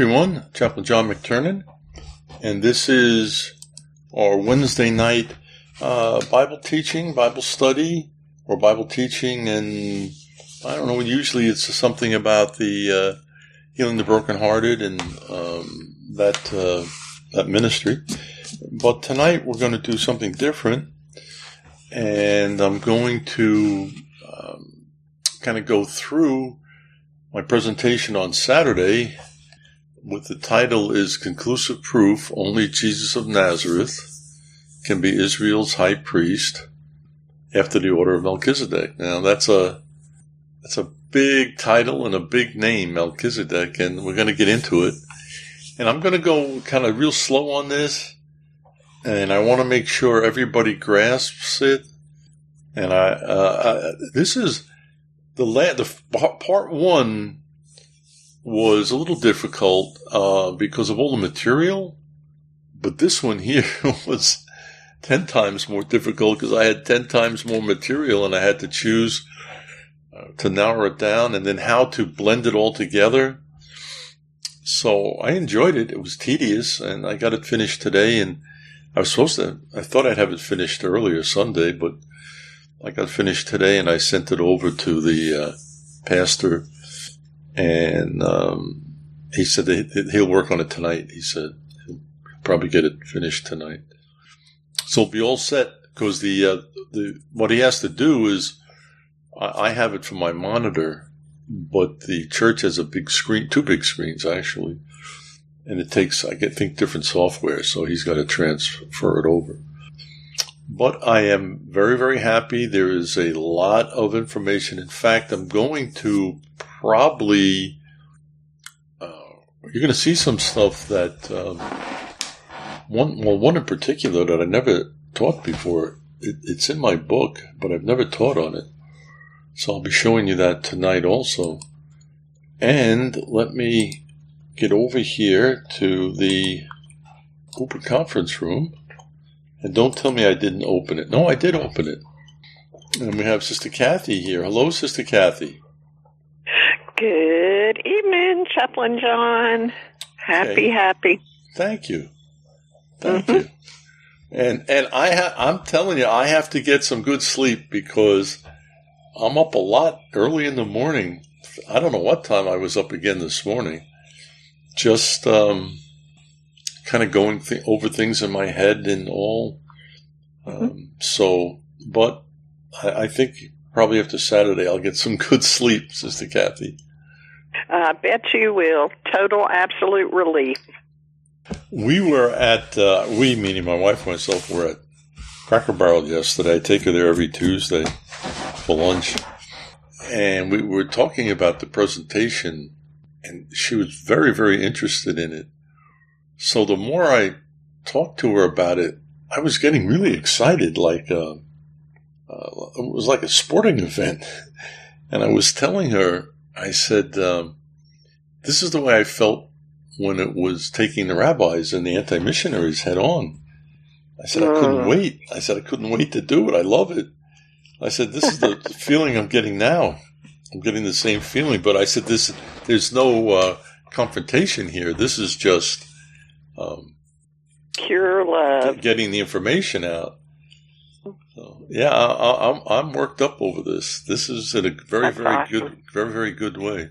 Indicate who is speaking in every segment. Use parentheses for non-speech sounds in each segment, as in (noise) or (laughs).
Speaker 1: everyone. Chaplain John McTernan, and this is our Wednesday night uh, Bible teaching, Bible study, or Bible teaching, and I don't know. Usually, it's something about the uh, healing the brokenhearted and um, that uh, that ministry. But tonight, we're going to do something different, and I'm going to um, kind of go through my presentation on Saturday with the title is Conclusive Proof Only Jesus of Nazareth Can Be Israel's High Priest After the Order of Melchizedek. Now that's a that's a big title and a big name, Melchizedek, and we're going to get into it. And I'm going to go kind of real slow on this, and I want to make sure everybody grasps it. And I, uh, I this is the la- the f- part one was a little difficult uh, because of all the material, but this one here (laughs) was ten times more difficult because I had ten times more material and I had to choose uh, to narrow it down and then how to blend it all together. So I enjoyed it. It was tedious, and I got it finished today. And I was supposed to. I thought I'd have it finished earlier Sunday, but I got finished today, and I sent it over to the uh, pastor and um, he said he'll work on it tonight. He said he'll probably get it finished tonight. So it'll be all set because the uh, the what he has to do is I, I have it from my monitor, but the church has a big screen, two big screens actually, and it takes I get think different software, so he's got to transfer it over. But I am very, very happy. There is a lot of information. In fact, I'm going to probably, uh, you're going to see some stuff that, um, one, well, one in particular that I never taught before. It, it's in my book, but I've never taught on it. So I'll be showing you that tonight also. And let me get over here to the open conference room. And don't tell me I didn't open it. No, I did open it. And we have Sister Kathy here. Hello, Sister Kathy.
Speaker 2: Good evening, Chaplain John. Happy,
Speaker 1: Okay.
Speaker 2: happy.
Speaker 1: Thank you. Thank you. And and I ha- I'm telling you, I have to get some good sleep because I'm up a lot early in the morning. I don't know what time I was up again this morning. Just um, kind of going th- over things in my head and all. Um, so, but I, I think probably after Saturday I'll get some (laughs) good sleep, Sister Kathy.
Speaker 2: I bet you will. Total, absolute relief.
Speaker 1: We were at, uh, we, meaning my wife and myself, were at Cracker Barrel yesterday. I take her there every Tuesday for lunch. And we were talking about the presentation, and she was very, very interested in it. So the more I talked to her about it, I was getting really excited, like, uh, uh, it was like a sporting event. And I was telling her, I said, um, this is the way I felt when it was taking the rabbis and the anti missionaries head on. I said, I couldn't
Speaker 2: Mm.
Speaker 1: wait. I said, I couldn't wait to do it. I love it. I said, this is the (laughs) feeling I'm getting now. I'm getting the same feeling, but I said, this, there's no uh, confrontation here. This is just um,
Speaker 2: Pure love.
Speaker 1: getting the information out. So, yeah, I, I, I'm I'm worked up over this. This is in a very
Speaker 2: That's
Speaker 1: very
Speaker 2: awesome.
Speaker 1: good very very good way.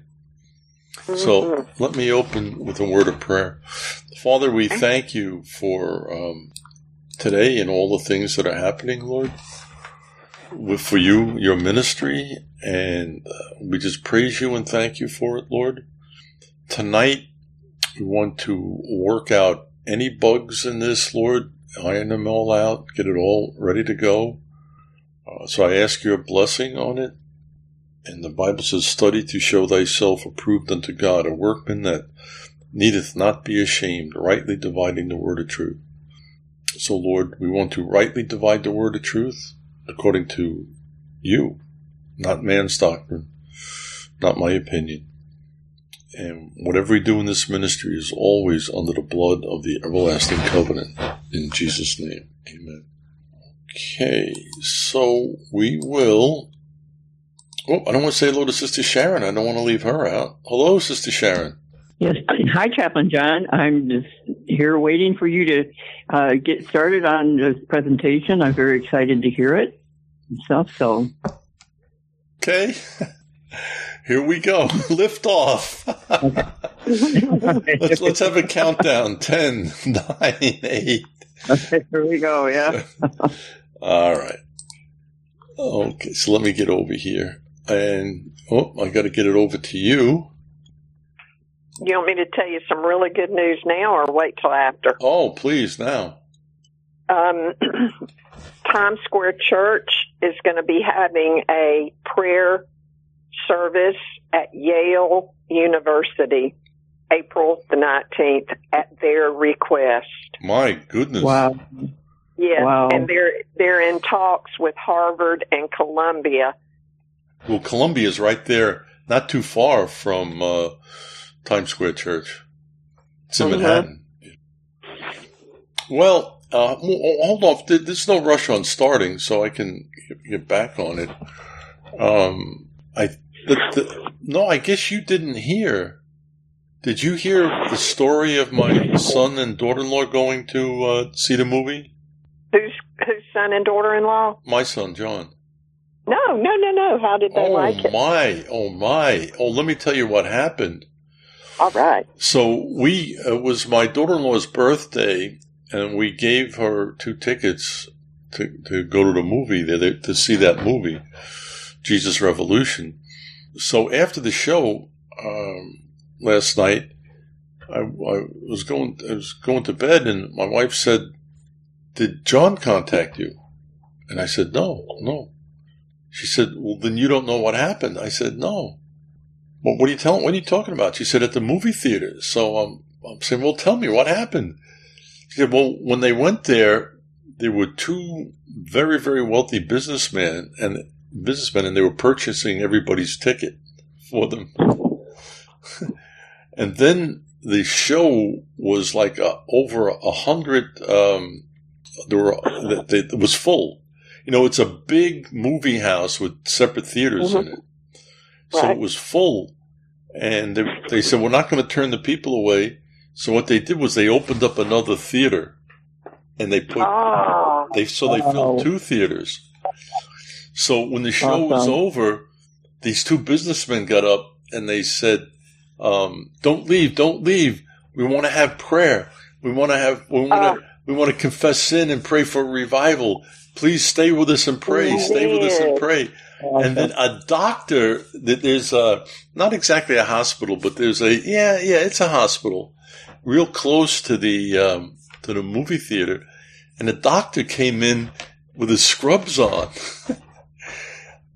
Speaker 2: Mhm.
Speaker 1: So let me open with a word of prayer. Father, we thank you for um, today and all the things that are happening, Lord. With, for you, your ministry, and uh, we just praise you and thank you for it, Lord. Tonight, we want to work out any bugs in this, Lord, iron them all out, get it all ready to go. Uh, so I ask your blessing on it. And the Bible says, Study to show thyself approved unto God, a workman that needeth not be ashamed, rightly dividing the word of truth. So, Lord, we want to rightly divide the word of truth according to you, not man's doctrine, not my opinion. And whatever we do in this ministry is always under the blood of the everlasting covenant. In Jesus' name, amen. Okay, so we will. Oh, I don't want to say hello to Sister Sharon. I don't want to leave her out. Hello, Sister Sharon.
Speaker 3: Yes. (clears throat) Hi, Chaplain John. I'm just here waiting for you to uh, get started on the presentation. I'm very excited to hear it and stuff. So,
Speaker 1: Okay, (laughs) here we go. (laughs) Lift off. (laughs) let's let's have a countdown. Ten, nine, eight. (laughs)
Speaker 3: Okay, here we go. Yeah. (laughs)
Speaker 1: All right. Okay, so let me get over here, and oh, I got to get it over to you.
Speaker 2: You want me to tell you some really good news now or wait till after?
Speaker 1: Oh, please now.
Speaker 2: Um, (clears throat) Times Square Church is going to be having a prayer service at Yale University, April the 19th, at their request.
Speaker 1: My goodness.
Speaker 3: Wow.
Speaker 2: Yes,
Speaker 3: Wow.
Speaker 2: and they're they're in talks with Harvard and Columbia.
Speaker 1: Well, Columbia's right there, not too far from uh, Times Square Church. It's in
Speaker 2: Mhm.
Speaker 1: Manhattan. Well, uh, hold off. There's no rush on starting, so I can get back on it. Um, I the, the, no, I guess you didn't hear. Did you hear the story of my son and daughter-in-law going to uh, see the movie?
Speaker 2: Who's whose son and daughter-in-law?
Speaker 1: My son, John.
Speaker 2: No, no, no, no. How did they
Speaker 1: Oh
Speaker 2: like it?
Speaker 1: Oh my! Oh my! Oh, let me tell you what happened.
Speaker 2: All right.
Speaker 1: So we it was my daughter-in-law's birthday, and we gave her two tickets to to go to the movie there to see that movie, Jesus Revolution. So after the show last night, I, I was going I was going to bed, and my wife said, "Did John contact you?" And I said, "No, no." She said, "Well, then you don't know what happened." I said, "No." Well, what are you telling? What are you talking about? She said at the movie theater. So um, I'm saying, well, tell me what happened. She said, well, when they went there, there were two very, very wealthy businessmen and businessmen, and they were purchasing everybody's ticket for them. (laughs) and then the show was like uh over a hundred. Um, there were that that- it was full. You know, it's a big movie house with separate theaters in it, so
Speaker 2: Right.
Speaker 1: it was full. And they, they said we're not going to turn the people away. So what they did was they opened up another theater, and they put
Speaker 2: Oh,
Speaker 1: they so they filled two theaters. So when the show was over, these two businessmen got up and they said, um, "Don't leave, don't leave. We want to have prayer. We want to have we want to we want to confess sin and pray for revival. Please stay with us and pray. Stay with us and pray." And then a doctor, th- there's a, not exactly a hospital, but there's a, yeah, yeah, it's a hospital real close to the, um, to the movie theater. And the doctor came in with his scrubs on. (laughs)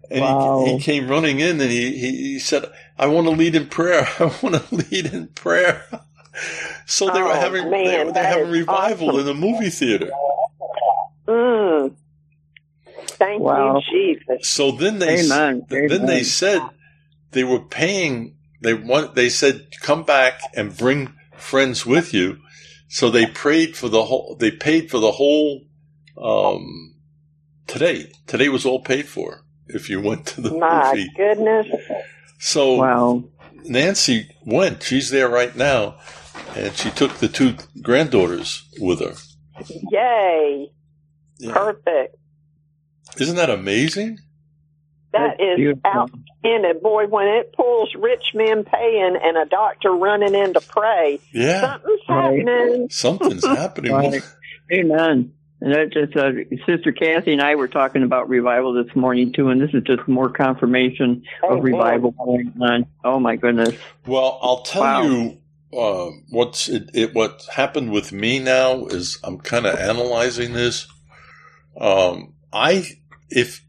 Speaker 1: and
Speaker 3: Wow.
Speaker 1: he, he came running in and he, he, he said, I want to lead in prayer. (laughs) I want to lead in prayer. so they were
Speaker 2: Oh,
Speaker 1: having, they
Speaker 2: man,
Speaker 1: were, they having revival
Speaker 2: awesome.
Speaker 1: in the movie theater.
Speaker 2: mm. Thank
Speaker 3: Wow.
Speaker 2: you, Jesus.
Speaker 1: So then they
Speaker 3: Amen.
Speaker 1: then
Speaker 3: Amen.
Speaker 1: they said they were paying. They want. They said come back and bring friends with you. So they prayed for the whole. They paid for the whole. Um, today, today was all paid for. If you went to the
Speaker 2: My
Speaker 1: movie,
Speaker 2: goodness.
Speaker 1: So
Speaker 3: Wow.
Speaker 1: Nancy went. She's there right now, and she took the two granddaughters with her.
Speaker 2: Yay.
Speaker 1: Yeah.
Speaker 2: Perfect.
Speaker 1: Isn't that amazing?
Speaker 2: That
Speaker 3: That's
Speaker 2: is
Speaker 3: beautiful.
Speaker 2: outstanding. Boy, when it pulls rich men paying and a doctor running in to pray,
Speaker 1: Yeah,
Speaker 2: something's
Speaker 3: Right.
Speaker 2: happening.
Speaker 1: something's (laughs) happening.
Speaker 3: Right. Amen. And that just uh, Sister Kathy and I were talking about revival this morning too, and this is just more confirmation of
Speaker 2: Amen.
Speaker 3: revival going on. Oh my goodness!
Speaker 1: Well, I'll tell
Speaker 3: Wow.
Speaker 1: you uh, what's it, it. What happened with me now is I'm kind of analyzing this. Um, I if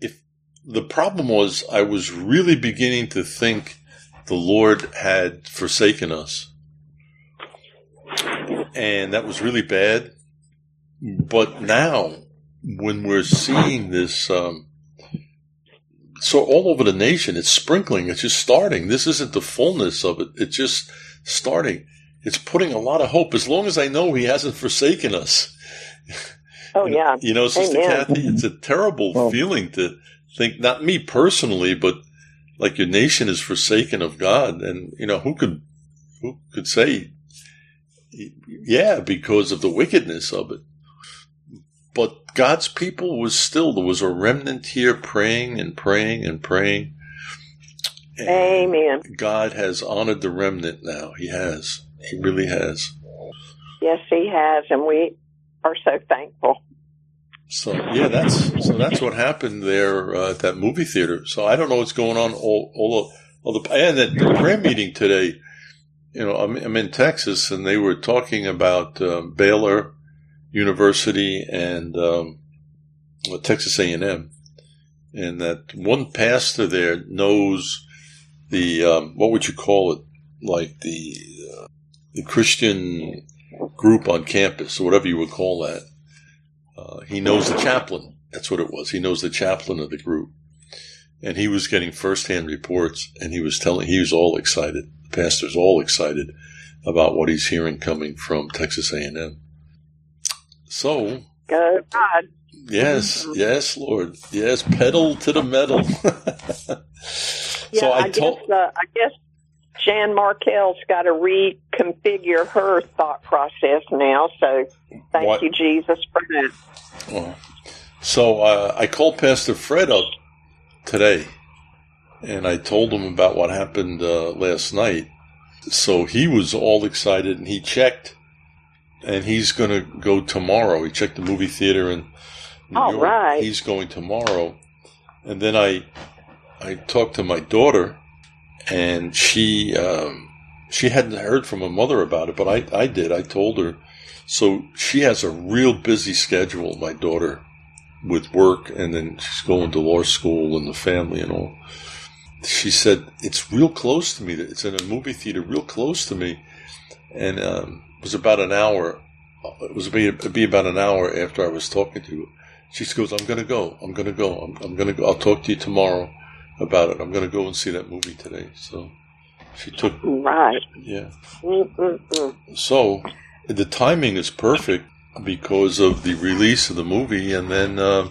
Speaker 1: if the problem was I was really beginning to think the Lord had forsaken us, and that was really bad. But now, when we're seeing this. Um, so all over the nation, it's sprinkling. It's just starting. This isn't the fullness of it. It's just starting. It's putting a lot of hope. As long as I know He hasn't forsaken us. (laughs)
Speaker 2: Oh, yeah.
Speaker 1: You know, Sister
Speaker 2: Amen.
Speaker 1: Kathy, it's a terrible
Speaker 3: Oh.
Speaker 1: feeling to think. Not me personally, but like your nation is forsaken of God, and you know who could who could say, yeah, because of the wickedness of it. But God's people was still there was a remnant here praying and praying and praying. And
Speaker 2: Amen.
Speaker 1: God has honored the remnant now. He has. He really has.
Speaker 2: Yes, he has, and we are so thankful.
Speaker 1: So yeah, that's so that's what happened there uh, at that movie theater. So I don't know what's going on all all, all the and at the prayer meeting today. You know, I'm, I'm in Texas, and they were talking about um, Baylor University and um, Texas A&M, and that one pastor there knows the um, what would you call it, like the uh, the Christian group on campus, or whatever you would call that. Uh, he knows the chaplain. That's what it was. He knows the chaplain of the group, and he was getting firsthand reports, and he was telling. He was all excited. The pastor's all excited about what he's hearing coming from Texas A&M. So
Speaker 2: Go God.
Speaker 1: Yes, yes, Lord. Yes, pedal to the metal. (laughs)
Speaker 2: Yeah,
Speaker 1: so I,
Speaker 2: I,
Speaker 1: told
Speaker 2: guess uh, I guess Jan Markell's got to reconfigure her thought process now. So thank
Speaker 1: What?
Speaker 2: you, Jesus, for that.
Speaker 1: oh. so uh, I called Pastor Fred up today, and I told him about what happened uh, last night. So he was all excited, and he checked, and he's going to go tomorrow. He checked the movie theater in New
Speaker 2: All
Speaker 1: York.
Speaker 2: right.
Speaker 1: He's going tomorrow, and then I I talked to my daughter, and she um, she hadn't heard from her mother about it, but I I did. I told her. So she has a real busy schedule, my daughter, with work, and then she's going to law school and the family and all. She said it's real close to me. It's in a movie theater, real close to me, and um, was about an hour. It was be, it'd be about an hour after I was talking to her. She goes, "I'm going to go. I'm going to go. I'm, I'm going to go. I'll talk to you tomorrow about it. I'm going to go and see that movie today." So She took
Speaker 2: Right.
Speaker 1: yeah.
Speaker 2: Mm-mm-mm.
Speaker 1: So the timing is perfect because of the release of the movie and then uh,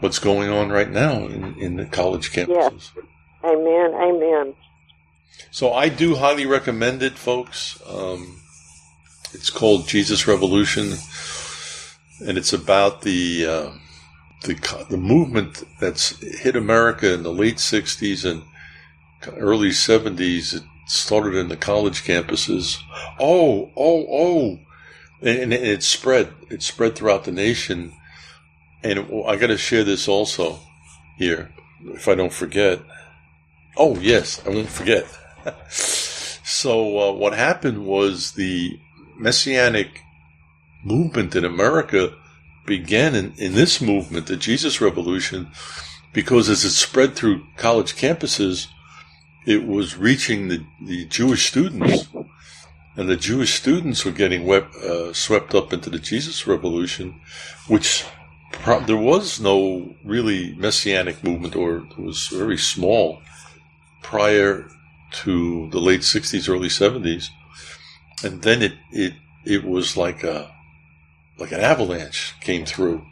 Speaker 1: what's going on right now in, in the college campuses.
Speaker 2: Amen. Amen.
Speaker 1: So I do highly recommend it, folks. Um, it's called Jesus Revolution, and it's about the uh, the the movement that's hit America in the late '60s and early '70s. It started in the college campuses. Oh, oh, oh, and, and it spread. It spread throughout the nation. And I got to share this also here, if I don't forget. Oh yes, I won't forget. (laughs) so uh, what happened was the messianic movement in America began in, in this movement, the Jesus Revolution, because as it spread through college campuses, it was reaching the, the Jewish students, and the Jewish students were getting wep- uh, swept up into the Jesus Revolution, which pro- there was no really messianic movement, or it was very small prior to the late 60s, early 70s. And then it, it, it was like a, like an avalanche came through.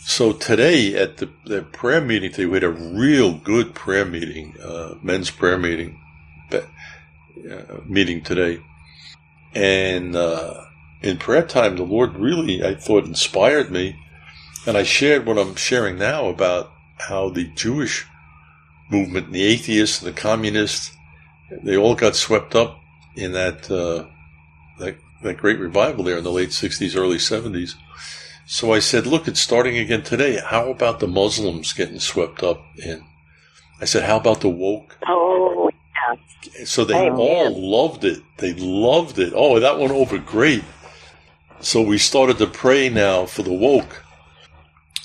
Speaker 1: So today at the, the prayer meeting today, we had a real good prayer meeting, uh, men's prayer meeting, uh, meeting today. And, uh, in prayer time, the Lord really, I thought, inspired me. And I shared what I'm sharing now about how the Jewish movement, the atheists, the communists, they all got swept up in that, uh, that, that great revival there in the late 60s, early 70s. So I said, look, it's starting again today. How about the Muslims getting swept up in? I said, how about the woke?
Speaker 2: Oh, yeah.
Speaker 1: So they
Speaker 2: Amen.
Speaker 1: all loved it. They loved it. Oh, that went over great. So we started to pray now for the woke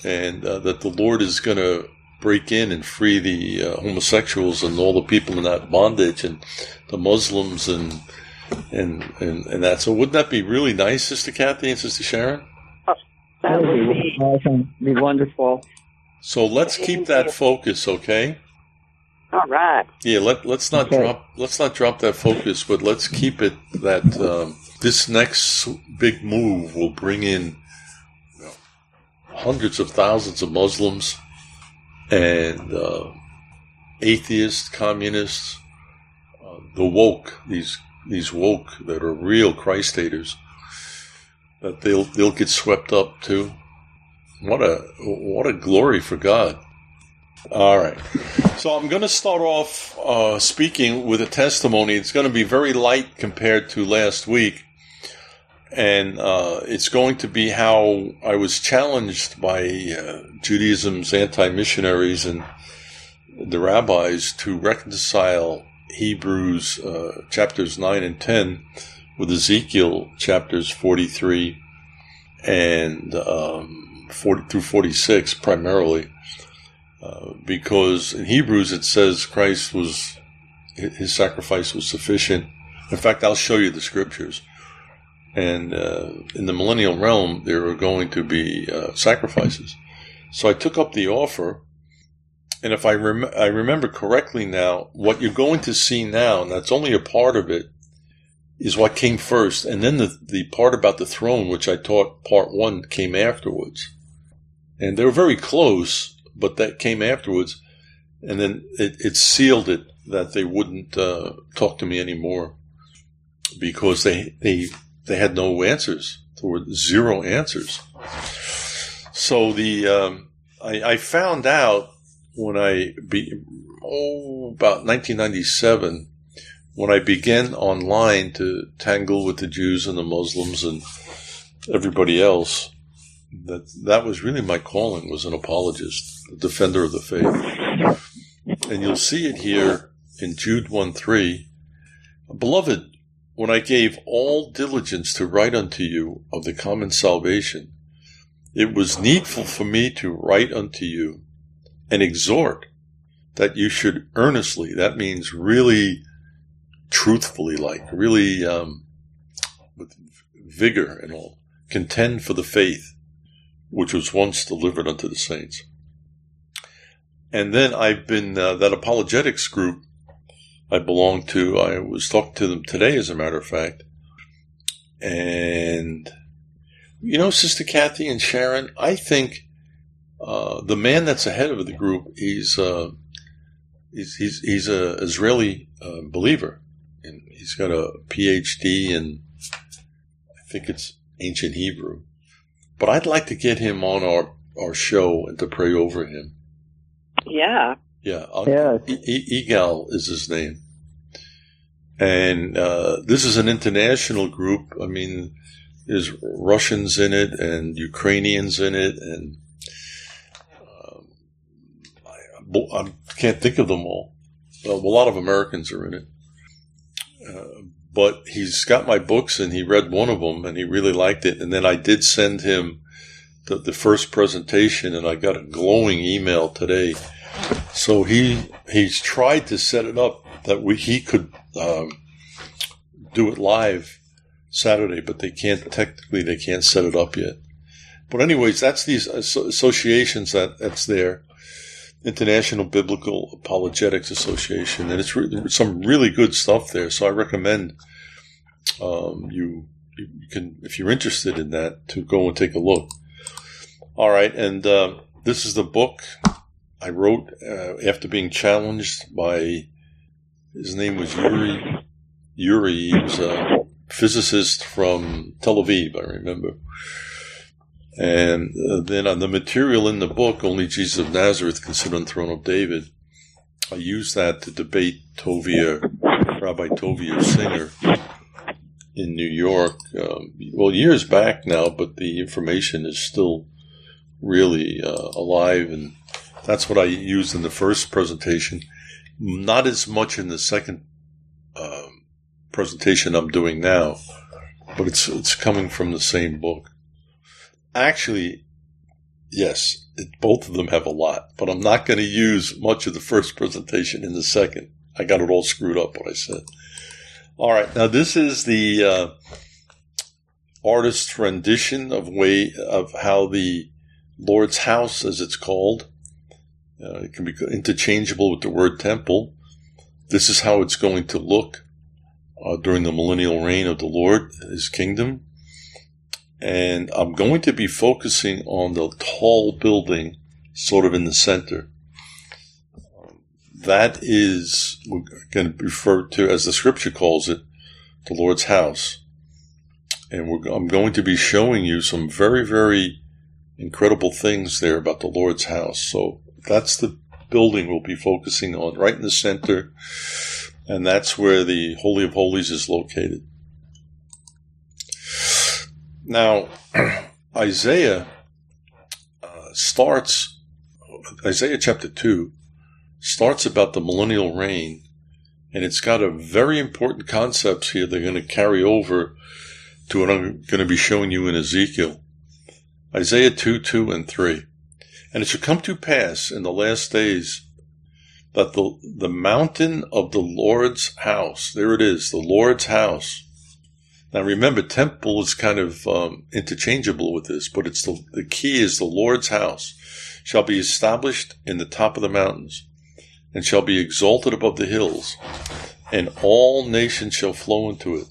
Speaker 1: and uh, that the Lord is going to break in and free the uh, homosexuals and all the people in that bondage and the Muslims and, and, and, and that. So wouldn't that be really nice, Sister Kathy and Sister Sharon?
Speaker 2: that would be
Speaker 3: awesome. Be wonderful.
Speaker 1: So let's keep that focus, okay?
Speaker 2: all right.
Speaker 1: Yeah, let let's not
Speaker 3: Okay.
Speaker 1: drop let's not drop that focus, but let's keep it that um, this next big move will bring in you know, hundreds of thousands of Muslims and uh, atheists, communists, uh, the woke these these woke that are real Christ haters that they'll they'll get swept up too. What a what a glory for God. All right. So I'm going to start off uh, speaking with a testimony. It's going to be very light compared to last week. And uh, it's going to be how I was challenged by uh, Judaism's anti missionaries and the rabbis to reconcile Hebrews uh, chapters 9 and 10 with Ezekiel chapters 43 and um, 40 through 46 primarily. Uh, because in Hebrews it says Christ was, his sacrifice was sufficient. In fact, I'll show you the scriptures. And uh, in the millennial realm, there are going to be uh, sacrifices. So I took up the offer, and if I, rem- I remember correctly now, what you're going to see now, and that's only a part of it, is what came first, and then the the part about the throne, which I taught part one, came afterwards, and they were very close, but that came afterwards, and then it, it sealed it that they wouldn't uh, talk to me anymore because they they they had no answers. There were zero answers. So the um, I, I found out when I be oh about 1997 when I began online to tangle with the Jews and the Muslims and everybody else, that that was really my calling was an apologist, a defender of the faith. And you'll see it here in Jude 1 3. Beloved, when I gave all diligence to write unto you of the common salvation, it was needful for me to write unto you and exhort that you should earnestly, that means really truthfully, like really um, with vigor and all, contend for the faith which was once delivered unto the saints. And then I've been uh, that apologetics group I belong to. I was talking to them today, as a matter of fact. And, you know, Sister Kathy and Sharon, I think uh, the man that's ahead of the group, he's, uh, he's, he's, he's a Israeli uh, believer. And he's got a PhD in, I think it's ancient Hebrew. But I'd like to get him on our, our show and to pray over him.
Speaker 2: Yeah.
Speaker 1: Yeah, I'll,
Speaker 3: Yes.
Speaker 1: E- E- Egal is his name. And uh, this is an international group. I mean, there's Russians in it and Ukrainians in it, and um, I, can't think of them all. A lot of Americans are in it. Uh, but he's got my books and he read one of them and he really liked it. And then I did send him the, the first presentation and I got a glowing email today so he he's tried to set it up that we he could um, do it live Saturday, but they can't technically they can't set it up yet. But anyways, that's these associations that that's there. International Biblical Apologetics Association, and it's re- some really good stuff there. So I recommend um, you you can if you're interested in that to go and take a look. All right, and uh, this is the book I wrote uh, after being challenged by his name was Yuri. Yuri he was a physicist from Tel Aviv, I remember. And uh, then on the material in the book, only Jesus of Nazareth can sit on the throne of David. I use that to debate Tovia, Rabbi Tovia Singer in New York. Um, well, years back now, but the information is still really uh, alive and that's what I used in the first presentation. Not as much in the second um, presentation I'm doing now, but it's it's coming from the same book. Actually, yes, it, both of them have a lot, but I'm not going to use much of the first presentation in the second. I got it all screwed up what I said. All right, now this is the uh, artist's rendition of way of how the Lord's house, as it's called, uh, it can be interchangeable with the word temple. This is how it's going to look uh, during the millennial reign of the Lord, His kingdom. And I'm going to be focusing on the tall building sort of in the center. Um, that is, going to refer to, as the scripture calls it, the Lord's house. And I'm going to be showing you some very, very incredible things there about the Lord's house. So that's the building we'll be focusing on, right in the center, and that's where the Holy of Holies is located. Now, Isaiah uh, starts, Isaiah chapter 2 starts about the millennial reign, and it's got a very important concepts here they're going to carry over to what I'm going to be showing you in Ezekiel. Isaiah 2, 2, and 3. And it shall come to pass in the last days that the, the mountain of the Lord's house, there it is, the Lord's house. Now remember, temple is kind of um, interchangeable with this, but it's the, the key is the Lord's house shall be established in the top of the mountains and shall be exalted above the hills, and all nations shall flow into it.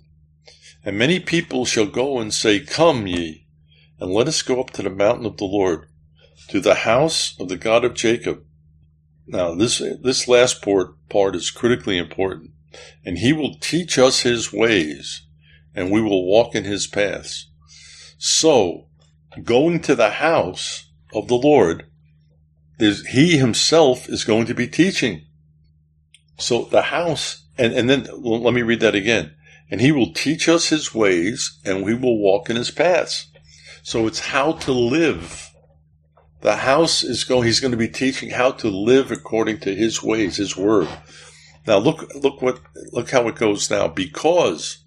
Speaker 1: And many people shall go and say, Come ye, and let us go up to the mountain of the Lord, to the house of the God of Jacob. Now, this, this last part, part is critically important. And he will teach us his ways, and we will walk in his paths. So, going to the house of the Lord is he himself is going to be teaching. So the house, and, and then well, let me read that again. And he will teach us his ways, and we will walk in his paths. So it's how to live. The house is going, he's going to be teaching how to live according to his ways, his word. Now look, look what, look how it goes now. Because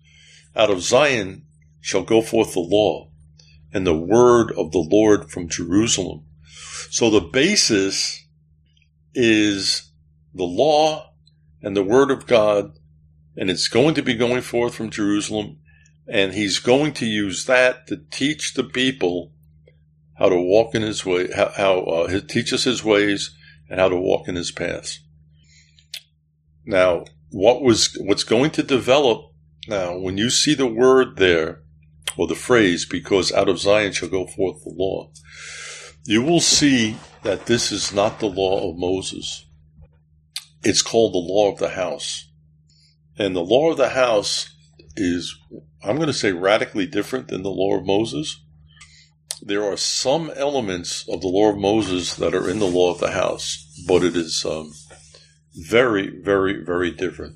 Speaker 1: out of Zion shall go forth the law and the word of the Lord from Jerusalem. So the basis is the law and the word of God, and it's going to be going forth from Jerusalem, and he's going to use that to teach the people how to walk in his way, how, how uh, teach us his ways and how to walk in his paths. Now, what was what's going to develop now when you see the word there or the phrase because out of Zion shall go forth the law you will see that this is not the law of Moses. It's called the law of the house. And the law of the house is I'm going to say radically different than the law of Moses. There are some elements of the law of Moses that are in the law of the house but it is um, very, very, very different.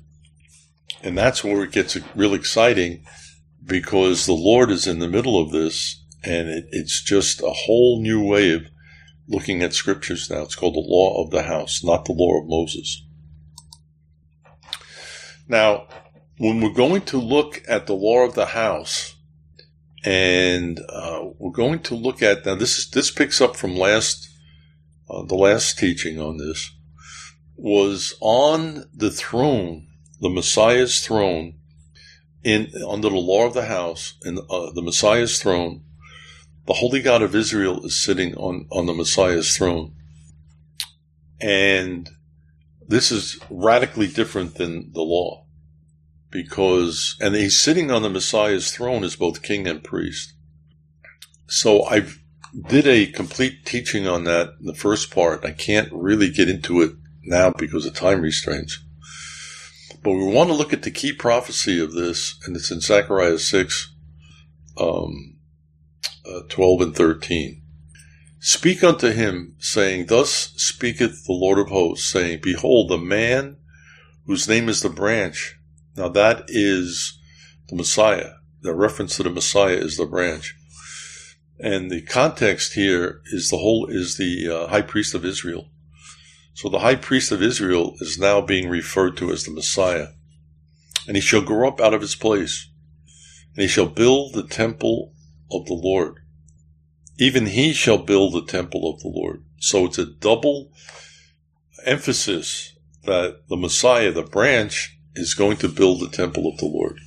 Speaker 1: And that's where it gets real exciting because the Lord is in the middle of this and it, it's just a whole new way of looking at scriptures now. It's called the law of the house, not the law of Moses. Now, when we're going to look at the law of the house, and uh, we're going to look at now this is this picks up from last uh, the last teaching on this was on the throne, the Messiah's throne, in under the law of the house, and uh, the Messiah's throne. The Holy God of Israel is sitting on on the Messiah's throne, and this is radically different than the law, because and he's sitting on the Messiah's throne as both king and priest. So I did a complete teaching on that in the first part. I can't really get into it now because of time restraints. But we want to look at the key prophecy of this, and it's in Zechariah 6, um, uh, 12 and 13. Speak unto him, saying, Thus speaketh the Lord of hosts, saying, Behold, the man whose name is the branch. Now that is the Messiah. The reference to the Messiah is the branch. And the context here is the whole, is the uh, high priest of Israel. So the high priest of Israel is now being referred to as the Messiah. And he shall grow up out of his place, and he shall build the temple of the Lord. Even he shall build the temple of the Lord. So it's a double emphasis that the Messiah, the branch, is going to build the temple of the Lord.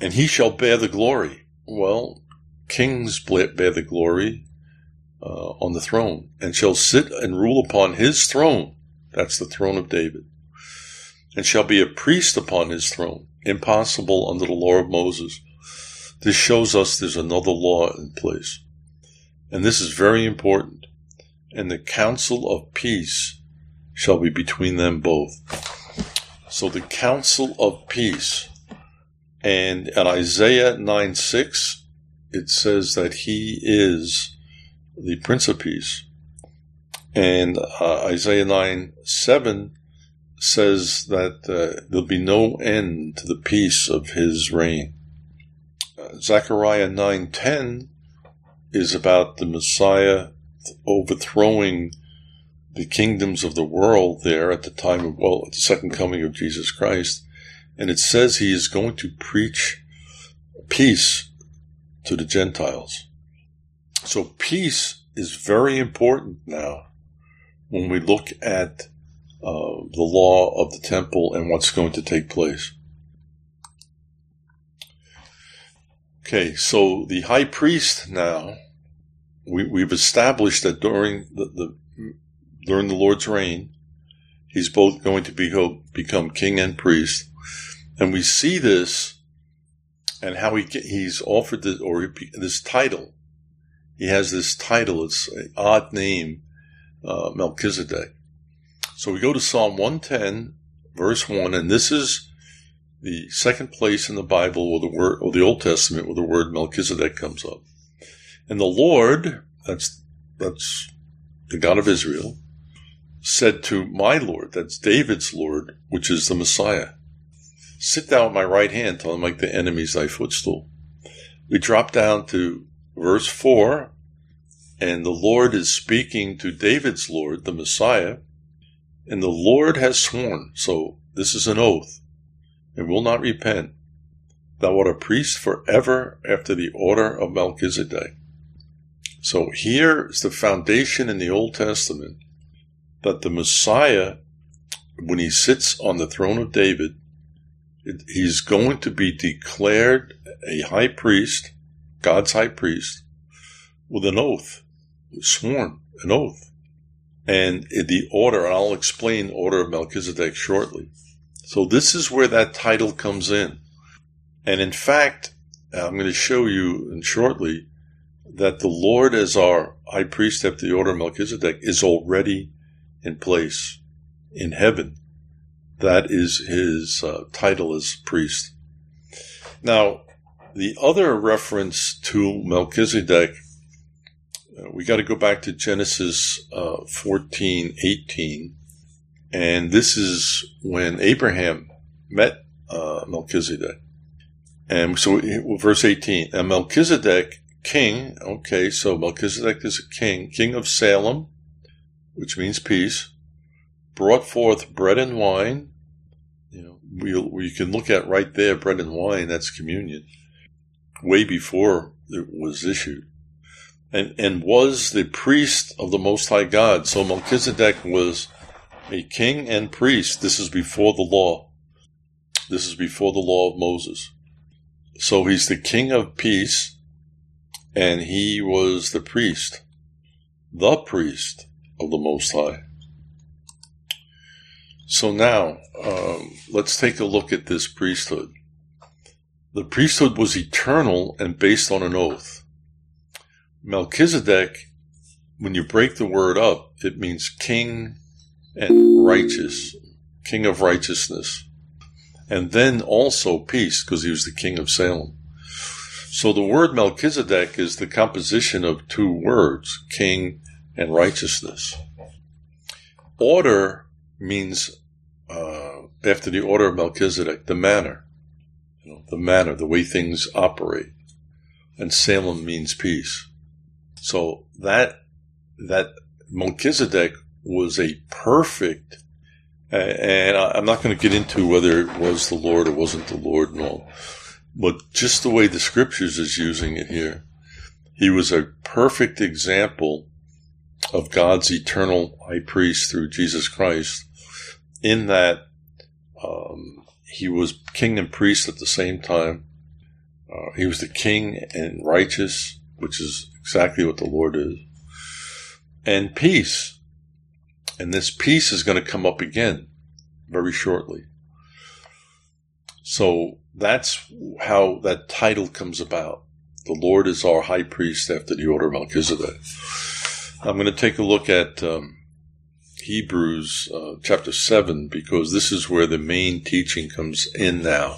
Speaker 1: And he shall bear the glory. Well, kings bear the glory, uh, on the throne and shall sit and rule upon his throne. That's the throne of David. And shall be a priest upon his throne. Impossible under the law of Moses. This shows us there's another law in place. And this is very important. And the counsel of peace shall be between them both. So the counsel of peace. And in Isaiah 9 6, it says that he is the Prince of Peace. And uh, Isaiah 9 7 says that uh, there'll be no end to the peace of his reign. Uh, Zechariah 9:10 is about the Messiah overthrowing the kingdoms of the world there at the time of well, at the second coming of Jesus Christ, and it says he is going to preach peace to the Gentiles. So peace is very important now when we look at uh, the law of the temple and what's going to take place. Okay, so the high priest now, we, have established that during the, the, during the Lord's reign, he's both going to be, become king and priest, and we see this and how he he's offered this or this title he has this title. It's an odd name, uh, Melchizedek. So we go to Psalm 110, verse 1, and this is the second place in the Bible or the word or the Old Testament where the word Melchizedek comes up. And the Lord, that's that's the God of Israel, said to my Lord, that's David's Lord, which is the Messiah, sit thou at my right hand till I make the enemies thy footstool. We drop down to verse 4, and the Lord is speaking to David's Lord, the Messiah, and the Lord has sworn, so this is an oath, and will not repent, thou art a priest forever after the order of Melchizedek. So here is the foundation in the Old Testament that the Messiah, when he sits on the throne of David, he's going to be declared a high priest God's high priest, with an oath, sworn, an oath. And the order, and I'll explain the order of Melchizedek shortly. So this is where that title comes in. And in fact, I'm going to show you shortly that the Lord as our high priest after the order of Melchizedek is already in place in heaven. That is his uh, title as priest. Now, the other reference to Melchizedek, uh, we got to go back to Genesis uh, 14, 18. And this is when Abraham met uh, Melchizedek. And so, verse 18, and Melchizedek, king, okay, so Melchizedek is a king, king of Salem, which means peace, brought forth bread and wine. You know, we, we can look at right there, bread and wine, that's communion, way before it was issued. And, and was the priest of the Most High God. So Melchizedek was a king and priest. This is before the law. This is before the law of Moses. So he's the king of peace, and he was the priest, the priest of the Most High. So now, um, let's take a look at this priesthood. The priesthood was eternal and based on an oath. Melchizedek, when you break the word up, it means king and righteous, king of righteousness. And then also peace, because he was the king of Salem. So the word Melchizedek is the composition of two words, king and righteousness. Order means uh, after the order of Melchizedek, the manner, you know, the manner, the way things operate, and Salem means peace. So that that Melchizedek was a perfect, and I'm not going to get into whether it was the Lord or wasn't the Lord and all, but just the way the Scriptures is using it here, he was a perfect example of God's eternal high priest through Jesus Christ in that um, he was king and priest at the same time. Uh, he was the king and righteous, which is exactly what the Lord is, and peace. And this peace is going to come up again very shortly. So that's how that title comes about. The Lord is our high priest after the order of Melchizedek. I'm going to take a look at um, Hebrews uh, chapter 7 because this is where the main teaching comes in now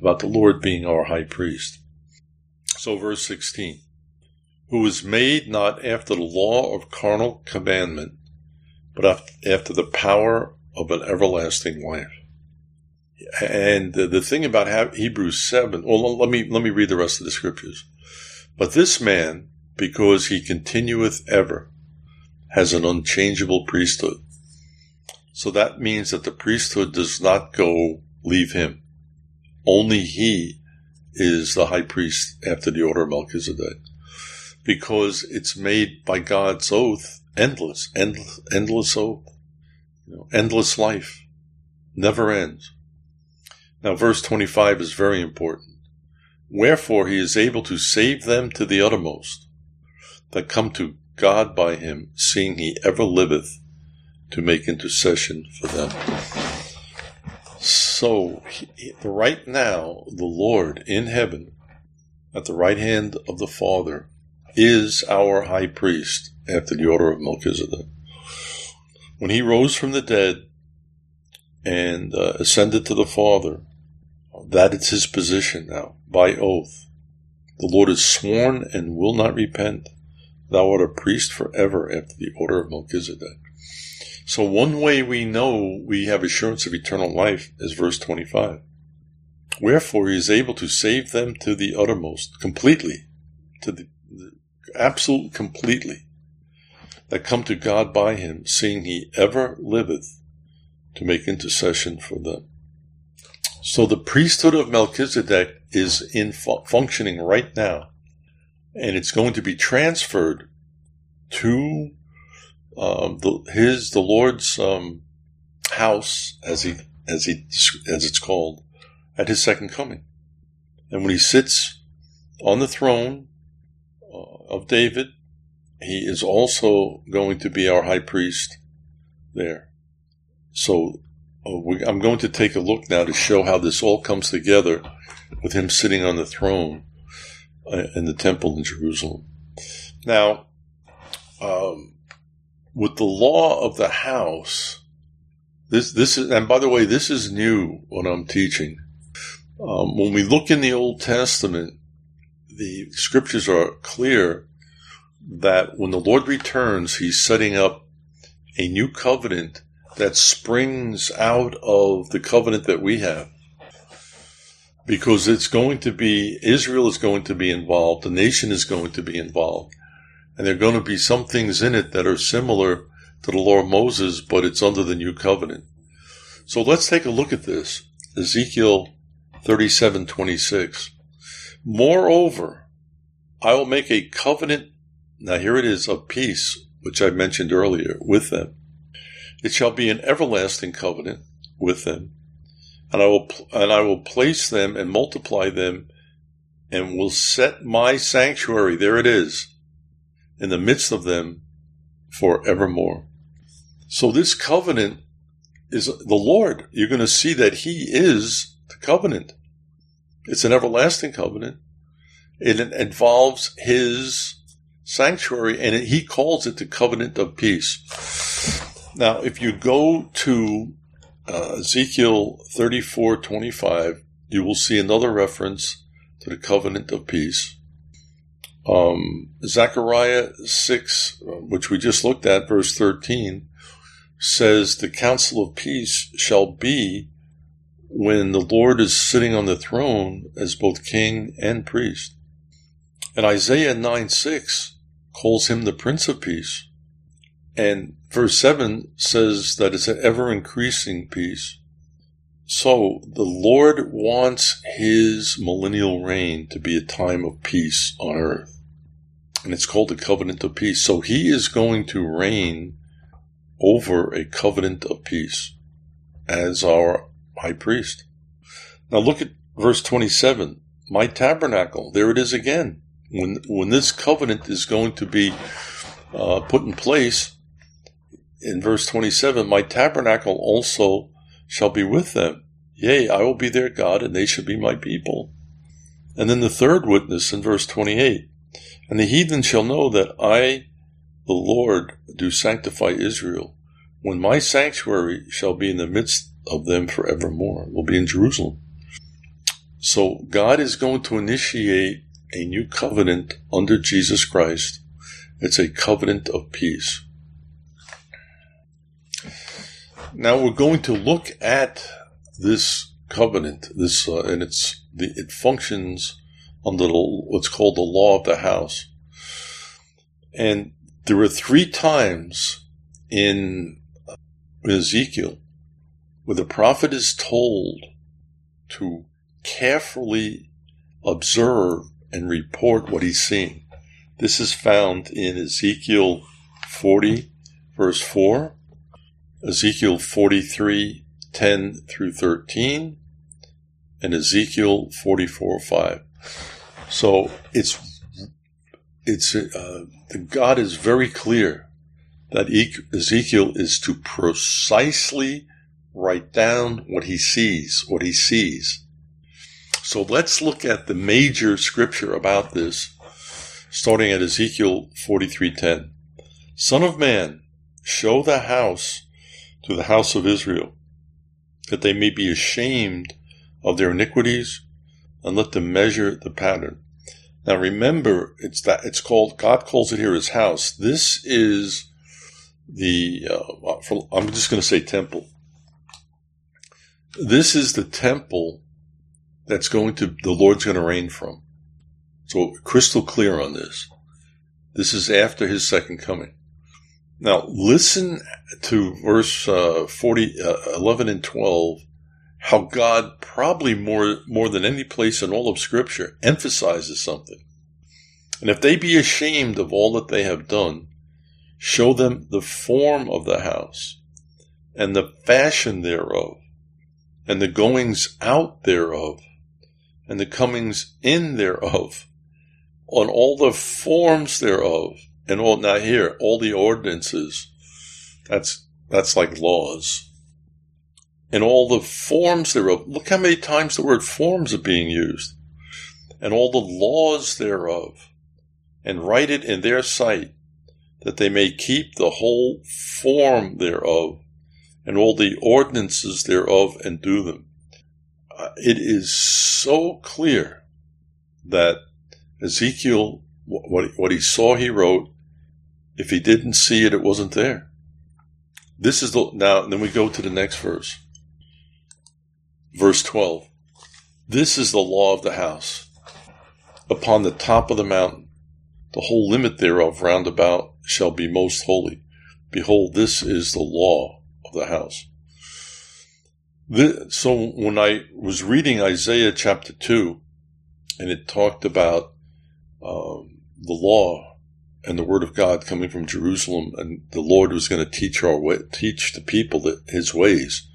Speaker 1: about the Lord being our high priest. So, verse 16 Who was made not after the law of carnal commandment, but after the power of an everlasting life. And the, thing about Hebrews 7, well, let me, let me read the rest of the scriptures. But this man, because he continueth ever, has an unchangeable priesthood. So that means that the priesthood does not go leave him. Only he is the high priest after the order of Melchizedek. Because it's made by God's oath endless, endless, endless oath, you know, endless life, never ends. Now, verse 25 is very important. Wherefore he is able to save them to the uttermost that come to God by him, seeing he ever liveth to make intercession for them. So, he, right now, the Lord in heaven, at the right hand of the Father, is our high priest after the order of Melchizedek. When he rose from the dead and uh, ascended to the Father, that is his position now, by oath. The Lord is sworn and will not repent. Thou art a priest forever after the order of Melchizedek. So one way we know we have assurance of eternal life is verse 25. Wherefore he is able to save them to the uttermost, completely, to the, the absolute completely, that come to God by him, seeing he ever liveth to make intercession for them. So the priesthood of Melchizedek is in fu- functioning right now and it's going to be transferred to um, the, his the Lord's um, house, as he as he as it's called, at his second coming. And when he sits on the throne uh, of David, he is also going to be our high priest there. So oh, we, I'm going to take a look now to show how this all comes together with him sitting on the throne uh, in the temple in Jerusalem. Now, um, with the law of the house, this this is, and by the way, this is new what I'm teaching. Um, when we look in the Old Testament, the scriptures are clear that when the Lord returns, He's setting up a new covenant that springs out of the covenant that we have. Because it's going to be, Israel is going to be involved, the nation is going to be involved. And there are going to be some things in it that are similar to the law of Moses, but it's under the new covenant. So let's take a look at this. Ezekiel 37:26. Moreover, I will make a covenant. Now here it is of peace, which I mentioned earlier, with them. It shall be an everlasting covenant with them, and I will and I will place them and multiply them, and will set my sanctuary. There it is, in the midst of them, forevermore. So this covenant is the Lord. You're going to see that He is the covenant. It's an everlasting covenant. It involves His sanctuary, and He calls it the covenant of peace. Now, if you go to uh, Ezekiel 34:25, you will see another reference to the covenant of peace. Um, Zechariah 6, which we just looked at, verse 13, says the counsel of peace shall be when the Lord is sitting on the throne as both king and priest. And Isaiah 9 6 calls him the Prince of Peace. And verse 7 says that it's an ever increasing peace. So the Lord wants his millennial reign to be a time of peace on earth. And it's called the covenant of peace. So he is going to reign over a covenant of peace as our high priest. Now look at verse 27. My tabernacle, there it is again. When, when this covenant is going to be uh, put in place, in verse 27, my tabernacle also shall be with them. Yea, I will be their God, and they shall be my people. And then the third witness in verse 28, and the heathen shall know that I, the Lord, do sanctify Israel, when my sanctuary shall be in the midst of them forevermore, will be in Jerusalem. So God is going to initiate a new covenant under Jesus Christ. It's a covenant of peace. Now we're going to look at this covenant, this, uh, and it's the, it functions under the, what's called the law of the house. And there are three times in Ezekiel where the prophet is told to carefully observe and report what he's seeing. This is found in Ezekiel 40, verse 4, Ezekiel 43, 10 through 13, and Ezekiel 44, 5. So it's, it's, uh, God is very clear that Ezekiel is to precisely write down what he sees, what he sees. So let's look at the major scripture about this, starting at Ezekiel 43:10. Son of man, show the house to the house of Israel, that they may be ashamed of their iniquities, and let them measure the pattern. Now remember, it's that it's called God calls it here his house. This is the uh, for, I'm just going to say temple. This is the temple that's going to the Lord's going to reign from. So crystal clear on this. This is after his second coming. Now listen to verse uh, 40, uh, 11 and 12, how God probably more, more than any place in all of scripture emphasizes something. And if they be ashamed of all that they have done, show them the form of the house and the fashion thereof and the goings out thereof and the comings in thereof on all the forms thereof and all now here all the ordinances that's that's like laws and all the forms thereof. Look how many times the word forms are being used. And all the laws thereof, and write it in their sight, that they may keep the whole form thereof, and all the ordinances thereof, and do them. Uh, it is so clear that Ezekiel, what, what he saw, he wrote. If he didn't see it, it wasn't there. This is the, now, then we go to the next verse. Verse 12. This is the law of the house. Upon the top of the mountain, the whole limit thereof round about shall be most holy. Behold, this is the law of the house. This, so when I was reading Isaiah chapter 2, and it talked about um, the law and the word of God coming from Jerusalem, and the Lord was going to teach our way, teach the people that His ways.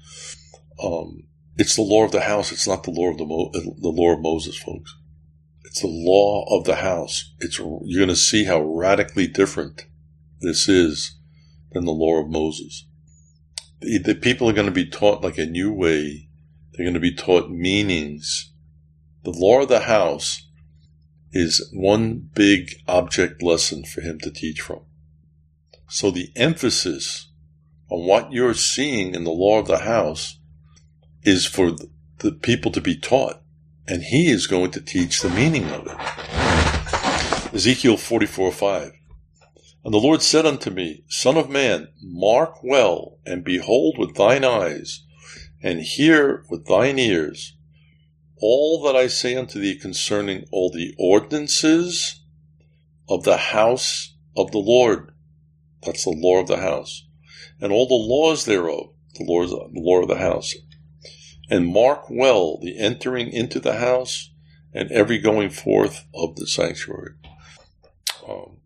Speaker 1: Um, it's the law of the house. It's not the law of the Mo- the law of Moses, folks. It's the law of the house. It's you're going to see how radically different this is than the law of Moses. The, the people are going to be taught like a new way. They're going to be taught meanings. The law of the house is one big object lesson for him to teach from. So the emphasis on what you're seeing in the law of the house is for the people to be taught, and he is going to teach the meaning of it. Ezekiel 44 5. And the Lord said unto me, Son of man, mark well, and behold with thine eyes, and hear with thine ears, all that I say unto thee concerning all the ordinances of the house of the Lord. That's the law of the house. And all the laws thereof, the laws, the law of the house. And mark well the entering into the house and every going forth of the sanctuary. Um,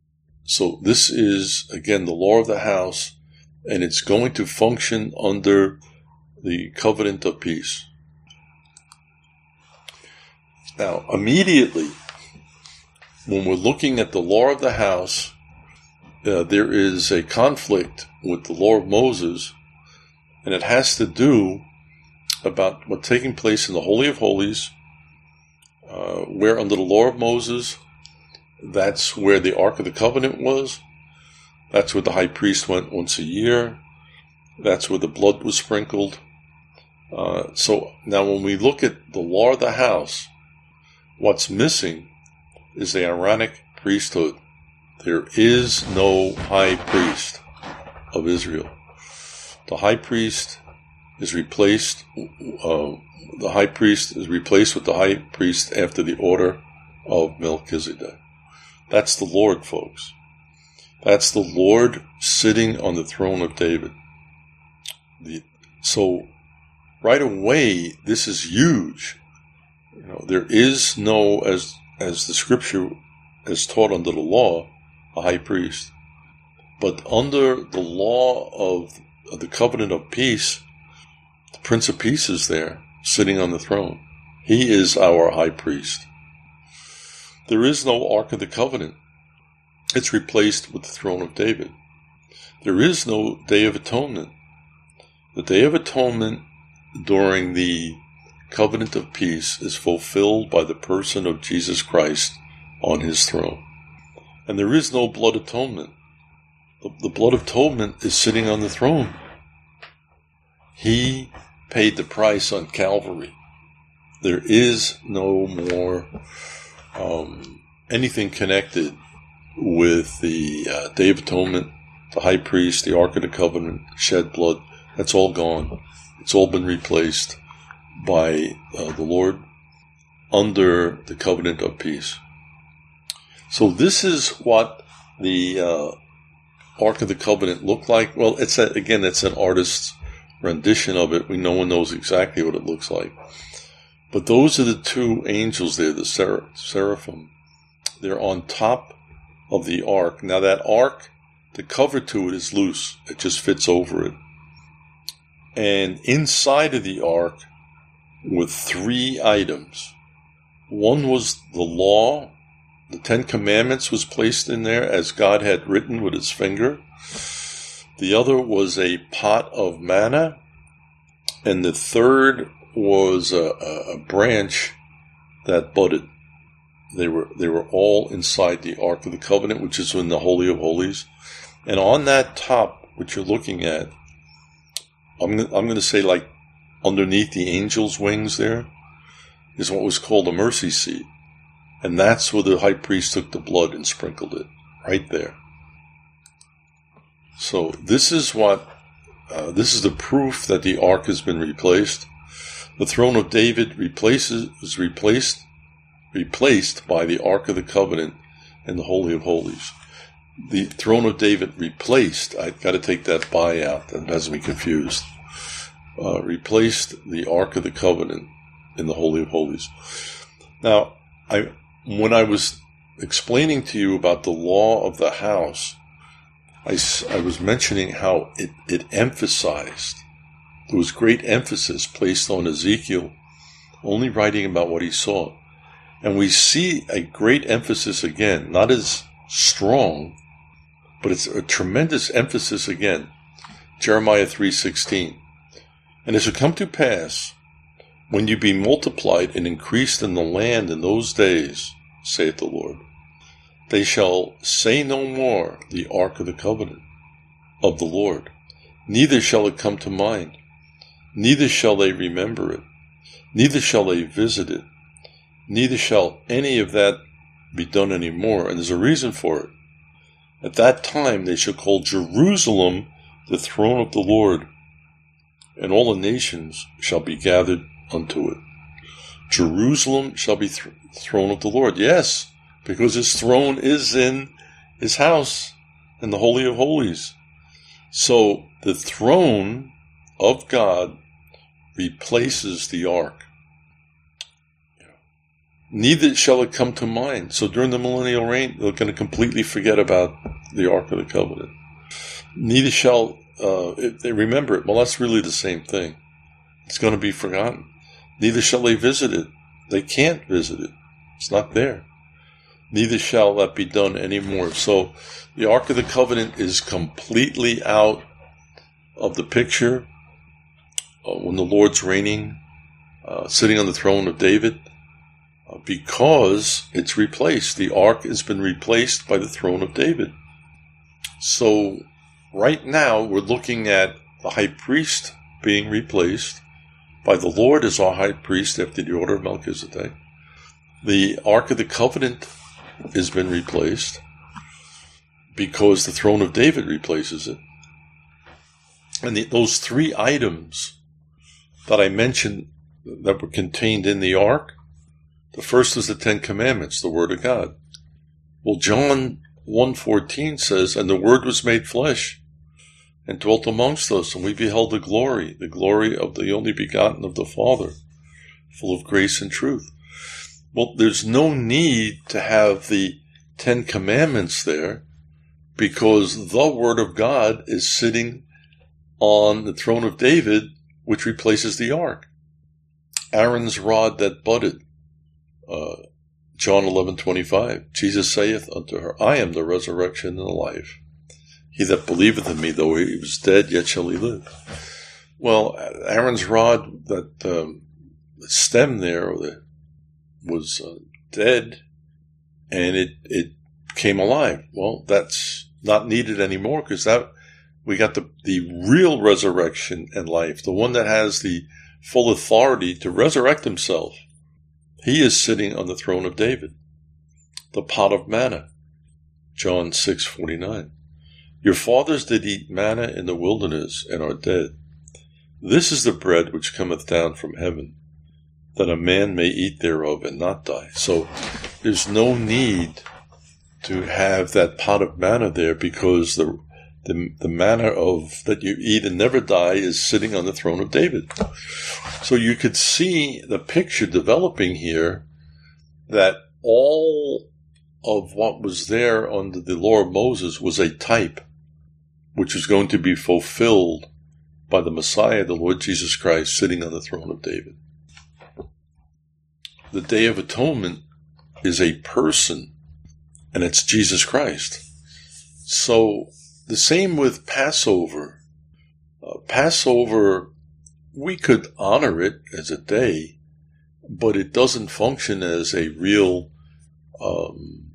Speaker 1: so this is, again, the law of the house, and it's going to function under the covenant of peace. Now, immediately, when we're looking at the law of the house, uh, there is a conflict with the law of Moses, and it has to do about what's taking place in the Holy of Holies, uh, where under the law of Moses, that's where the Ark of the Covenant was. That's where the high priest went once a year. That's where the blood was sprinkled. Uh, so now, when we look at the law of the house, what's missing is the Aaronic priesthood. There is no high priest of Israel. The high priest is replaced. Uh, the high priest is replaced with the high priest after the order of Melchizedek. That's the Lord, folks. That's the Lord sitting on the throne of David. The, so, right away, this is huge. Know, there is no, as as the Scripture is taught under the law, a high priest. But under the law of, of the covenant of peace, the Prince of Peace is there, sitting on the throne. He is our high priest. There is no Ark of the Covenant. It's replaced with the throne of David. There is no Day of Atonement. The Day of Atonement during the covenant of peace is fulfilled by the person of Jesus Christ on his throne. And there is no blood atonement. The, blood of atonement is sitting on the throne. He paid the price on Calvary. There is no more um, anything connected with the uh, Day of Atonement, the high priest, the Ark of the Covenant, shed blood. That's all gone. It's all been replaced by uh, the Lord under the covenant of peace. So this is what the uh, Ark of the Covenant looked like. Well, it's a, again, it's an artist's rendition of it. We no one knows exactly what it looks like. But those are the two angels there, the ser- seraphim. They're on top of the ark. Now that ark, the cover to it is loose. It just fits over it. And inside of the ark were three items. One was the law. The Ten Commandments was placed in there as God had written with his finger. The other was a pot of manna and the third was a, a, a branch that budded. They were they were all inside the Ark of the Covenant, which is in the Holy of Holies, and on that top, which you're looking at, I'm I'm going to say like underneath the angel's wings there is what was called a mercy seat, and that's where the high priest took the blood and sprinkled it right there. So this is what uh, this is the proof that the ark has been replaced. The throne of David replaces is replaced replaced by the ark of the covenant and the holy of holies. The throne of David replaced. I've got to take that by out. That has me confused. Uh, replaced the ark of the covenant in the holy of holies. Now, I when I was explaining to you about the law of the house, I, I was mentioning how it, it emphasized, there was great emphasis placed on Ezekiel only writing about what he saw. And we see a great emphasis again, not as strong, but it's a tremendous emphasis again. Jeremiah 3:16. And it shall come to pass when you be multiplied and increased in the land in those days, saith the Lord, they shall say no more the ark of the covenant of the Lord, neither shall it come to mind, neither shall they remember it, neither shall they visit it, neither shall any of that be done any more. And there's a reason for it. At that time they shall call Jerusalem the throne of the Lord, and all the nations shall be gathered unto it. Jerusalem shall be th- throne of the Lord. Yes, because his throne is in his house in the Holy of Holies. So the throne of God replaces the ark. Neither shall it come to mind. So during the millennial reign, they're going to completely forget about the Ark of the Covenant. Neither shall uh, if they remember it. Well, that's really the same thing. It's going to be forgotten. Neither shall they visit it. They can't visit it. It's not there. Neither shall that be done anymore. So the Ark of the Covenant is completely out of the picture uh, when the Lord's reigning, uh, sitting on the throne of David, uh, because it's replaced. The Ark has been replaced by the throne of David. So right now we're looking at the high priest being replaced by the Lord as our high priest after the order of Melchizedek. The Ark of the Covenant has been replaced because the throne of David replaces it. And the, those three items that I mentioned that were contained in the ark, the first is the Ten Commandments, the Word of God. Well, John 1.14 says, And the Word was made flesh and dwelt amongst us, and we beheld the glory, the glory of the only begotten of the Father, full of grace and truth. Well, there's no need to have the Ten Commandments there because the Word of God is sitting on the throne of David, which replaces the ark. Aaron's rod that budded. Uh, John eleven twenty five. Jesus saith unto her, I am the resurrection and the life. He that believeth in me, though he was dead, yet shall he live. Well, Aaron's rod, that um, stem there was uh, dead, and it it came alive. Well, that's not needed anymore because that we got the the real resurrection and life, the one that has the full authority to resurrect himself. He is sitting on the throne of David. The pot of manna. John 6:49. Your fathers did eat manna in the wilderness and are dead. This is the bread which cometh down from heaven, that a man may eat thereof and not die. So there's no need to have that pot of manna there because the the, the manna of that you eat and never die is sitting on the throne of David. So you could see the picture developing here that all of what was there under the law of Moses was a type, which is going to be fulfilled by the Messiah, the Lord Jesus Christ, sitting on the throne of David. The Day of Atonement is a person, and it's Jesus Christ. So the same with Passover. Uh, Passover we could honor it as a day, but it doesn't function as a real um,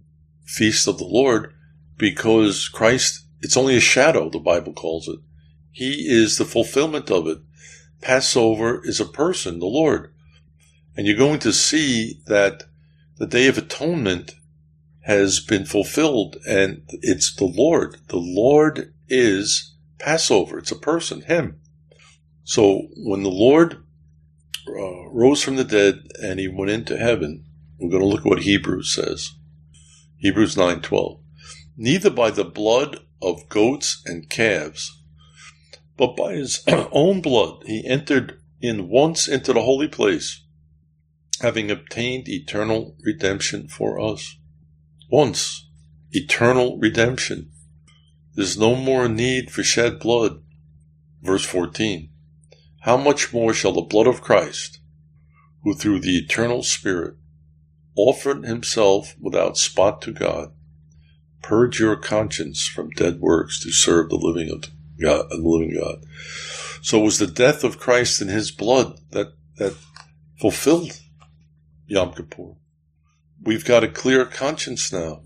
Speaker 1: feast of the Lord because Christ, it's only a shadow, the Bible calls it. He is the fulfillment of it. Passover is a person, the Lord. And you're going to see that the Day of Atonement has been fulfilled and it's the Lord. The Lord is Passover. It's a person, Him. So when the Lord uh, rose from the dead and He went into heaven, we're going to look at what Hebrews says. Hebrews 9:12. Neither by the blood of goats and calves, but by his (clears throat) own blood he entered in once into the holy place, having obtained eternal redemption for us. Once, eternal redemption. There's no more need for shed blood. Verse 14. How much more shall the blood of Christ, who through the eternal Spirit offered himself without spot to God, purge your conscience from dead works to serve the living of God, the living God. So it was the death of Christ in his blood that, that fulfilled Yom Kippur. We've got a clear conscience now.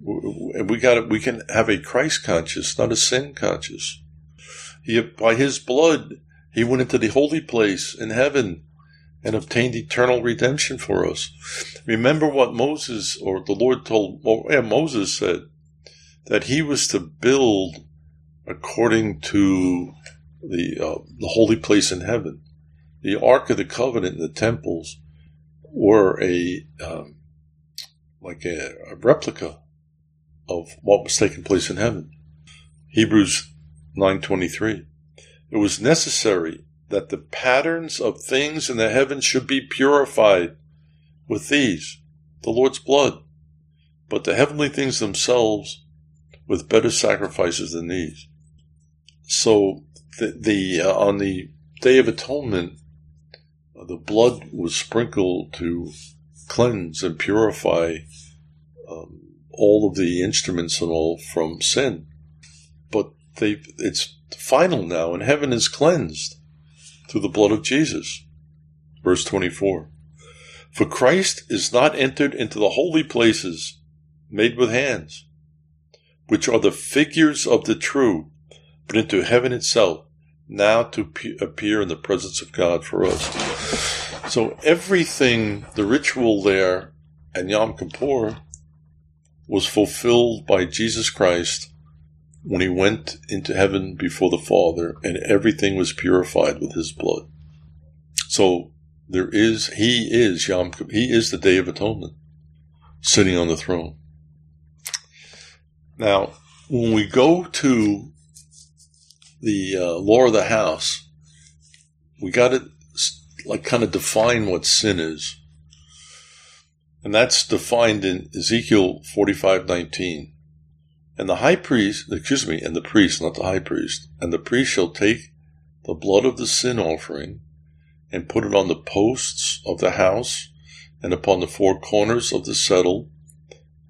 Speaker 1: We got it. we can have a Christ conscience, not a sin conscience. He, by his blood, he went into the holy place in heaven and obtained eternal redemption for us. Remember what Moses or the Lord told yeah, Moses said that he was to build according to the uh, the holy place in heaven. The Ark of the Covenant and the temples were a um, like a, a replica of what was taking place in heaven. Hebrews nine twenty three. It was necessary that the patterns of things in the heavens should be purified with these, the Lord's blood, but the heavenly things themselves with better sacrifices than these. So the, the uh, on the Day of Atonement, uh, the blood was sprinkled to cleanse and purify um, all of the instruments and all from sin. But they it's final now, and heaven is cleansed through the blood of Jesus. Verse 24. For Christ is not entered into the holy places made with hands, which are the figures of the true, but into heaven itself, now to pe- appear in the presence of God for us. So everything, the ritual there and Yom Kippur was fulfilled by Jesus Christ when he went into heaven before the Father, and everything was purified with his blood. So there is, he is Yom Kippur, he is the Day of Atonement, sitting on the throne. Now, when we go to the uh, law of the house, we got to like kind of define what sin is. And that's defined in Ezekiel 45:19. And the high priest, excuse me, and the priest, not the high priest, and the priest shall take the blood of the sin offering and put it on the posts of the house and upon the four corners of the settle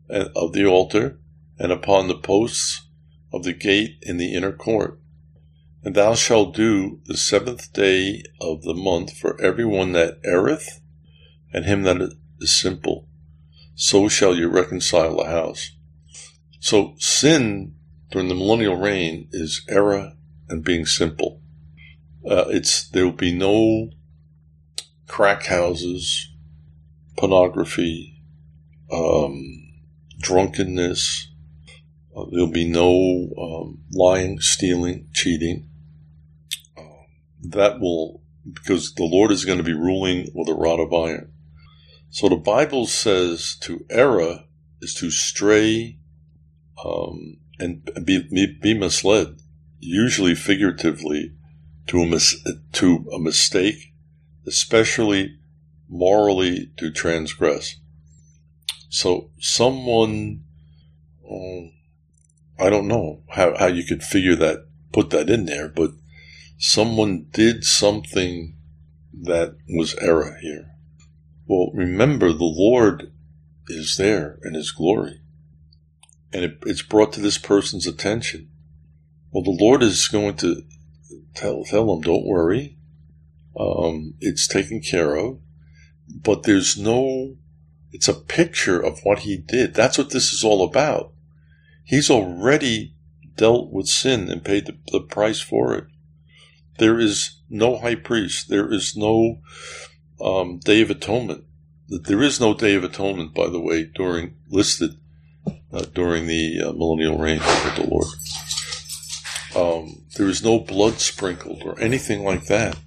Speaker 1: eh, of the altar and upon the posts of the gate in the inner court. And thou shalt do the seventh day of the month for every one that erreth and him that is simple. So shall you reconcile the house. So sin during the millennial reign is error and being simple. Uh, it's there will be no crack houses, pornography, um, drunkenness. Uh, there'll be no um, lying, stealing, cheating. That will because the Lord is going to be ruling with a rod of iron. So the Bible says to err is to stray um, and be, be misled, usually figuratively, to a, mis- to a mistake, especially morally to transgress. So someone, um, I don't know how, how you could figure that, put that in there, but someone did something that was error here. Well, remember the Lord is there in his glory and it, it's brought to this person's attention. Well, the Lord is going to tell, tell them, don't worry. Um, it's taken care of, but there's no, it's a picture of what he did. That's what this is all about. He's already dealt with sin and paid the, the price for it. There is no high priest. There is no um, day of atonement. There is no day of atonement, by the way, during listed uh, during the uh, millennial reign of the Lord. Um, there is no blood sprinkled or anything like that,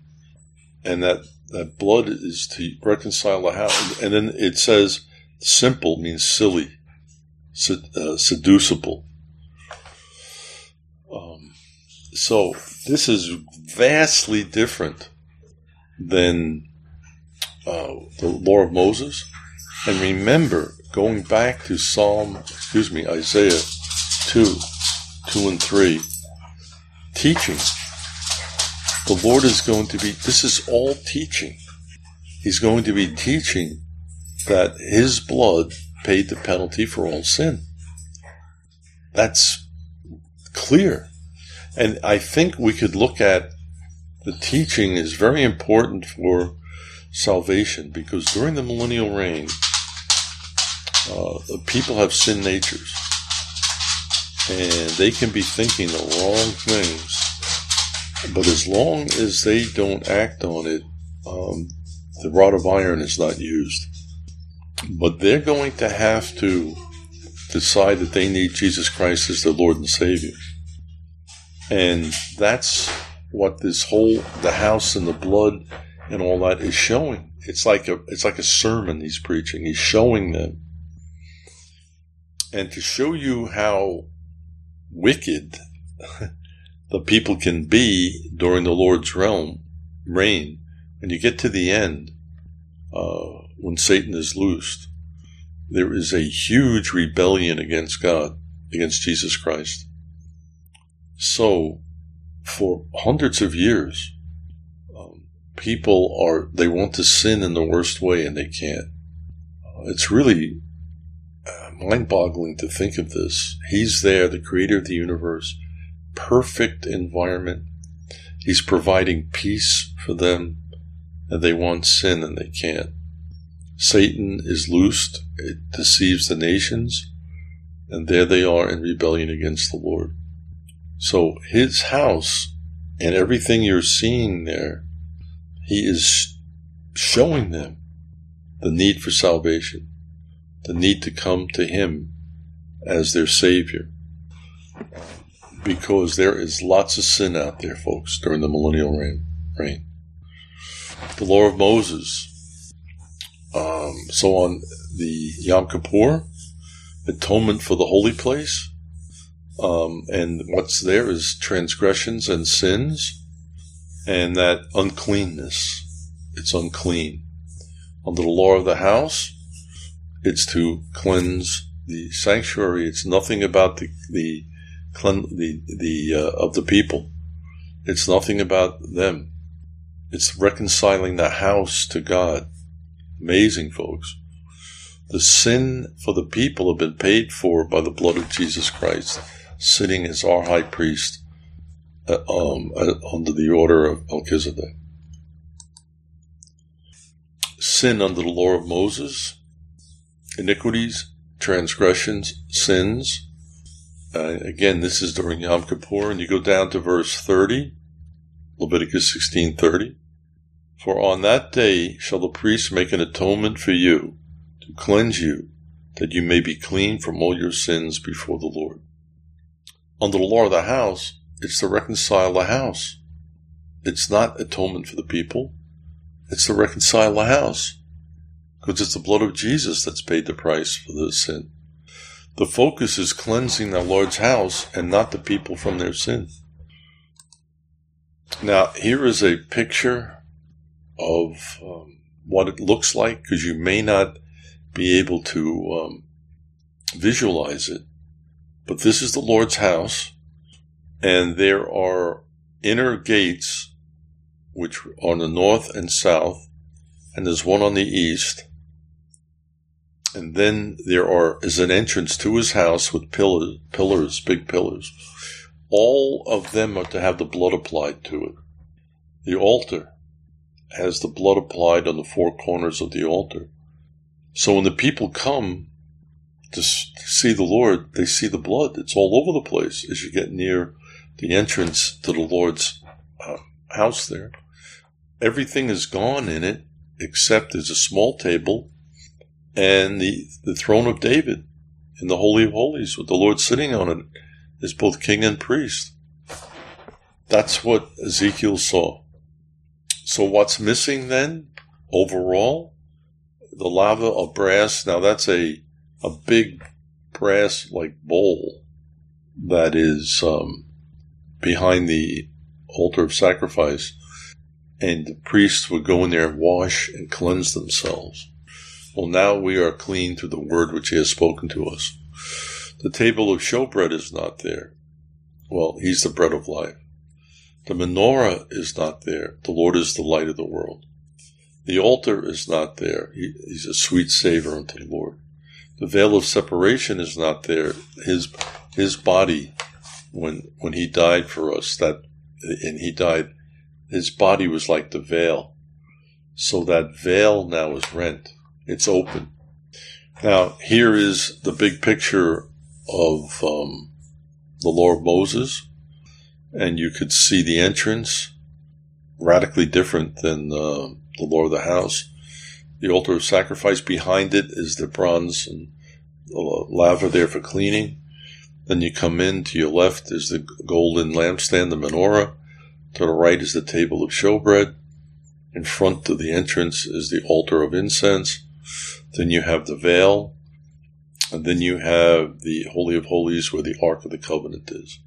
Speaker 1: and that that blood is to reconcile the house. And then it says simple means silly, sed- uh, seducible. Um, so this is vastly different than uh, the law of Moses. And remember, going back to Psalm, excuse me, Isaiah 2, 2 and 3, teaching. The Lord is going to be, this is all teaching. He's going to be teaching that His blood paid the penalty for all sin. That's clear. And I think we could look at the teaching is very important for salvation because during the millennial reign, uh, people have sin natures and they can be thinking the wrong things. But as long as they don't act on it, um, the rod of iron is not used. But they're going to have to decide that they need Jesus Christ as their Lord and Savior. And that's what this whole, the house and the blood and all that is showing. It's like a, it's like a sermon he's preaching. He's showing them. And to show you how wicked (laughs) the people can be during the Lord's realm reign, when you get to the end, uh, when Satan is loosed, there is a huge rebellion against God, against Jesus Christ. So, for hundreds of years, um, people are, they want to sin in the worst way and they can't. Uh, it's really uh, mind boggling to think of this. He's there, the creator of the universe, perfect environment. He's providing peace for them, and they want sin and they can't. Satan is loosed, it deceives the nations, and there they are in rebellion against the Lord. So his house and everything you're seeing there, he is showing them the need for salvation, the need to come to him as their savior. Because there is lots of sin out there, folks, during the millennial reign. reign. The law of Moses. Um, so on the Yom Kippur, atonement for the holy place, um, and what's there is transgressions and sins, and that uncleanness. It's unclean. Under the law of the house, it's to cleanse the sanctuary. It's nothing about the the the the uh, of the people. It's nothing about them. It's reconciling the house to God. Amazing, folks. The sin for the people have been paid for by the blood of Jesus Christ sitting as our high priest uh, um, uh, under the order of Melchizedek. Sin under the law of Moses, iniquities, transgressions, sins. Uh, again, this is during Yom Kippur, and you go down to verse 30, Leviticus 16:30. For on that day shall the priest make an atonement for you to cleanse you, that you may be clean from all your sins before the Lord under the law of the house, it's to reconcile the house. It's not atonement for the people. It's to reconcile the house. Because it's the blood of Jesus that's paid the price for the sin. The focus is cleansing the Lord's house and not the people from their sin. Now, here is a picture of um, what it looks like because you may not be able to um, visualize it. But this is the Lord's house, and there are inner gates which are on the north and south, and there's one on the east. And then there are is an entrance to his house with pillars, pillars, big pillars. All of them are to have the blood applied to it. The altar has the blood applied on the four corners of the altar. So when the people come to see the Lord, they see the blood. It's all over the place as you get near the entrance to the Lord's uh, house there. Everything is gone in it except there's a small table and the, the throne of David in the Holy of Holies with the Lord sitting on it is both king and priest. That's what Ezekiel saw. So what's missing then overall? The laver of brass. Now that's a, a big brass like bowl that is um, behind the altar of sacrifice. And the priests would go in there and wash and cleanse themselves. Well, now we are clean through the word which he has spoken to us. The table of showbread is not there. Well, he's the bread of life. The menorah is not there. The Lord is the light of the world. The altar is not there. He, he's a sweet savor unto the Lord. The veil of separation is not there. His his body, when when he died for us, that and he died, his body was like the veil. So that veil now is rent. It's open. Now, here is the big picture of um, the law of Moses, and you could see the entrance radically different than uh, the law of the house. The altar of sacrifice behind it is the bronze and laver there for cleaning. Then you come in to your left is the golden lampstand, the menorah. To the right is the table of showbread. In front of the entrance is the altar of incense. Then you have the veil. And then you have the Holy of Holies where the Ark of the Covenant is.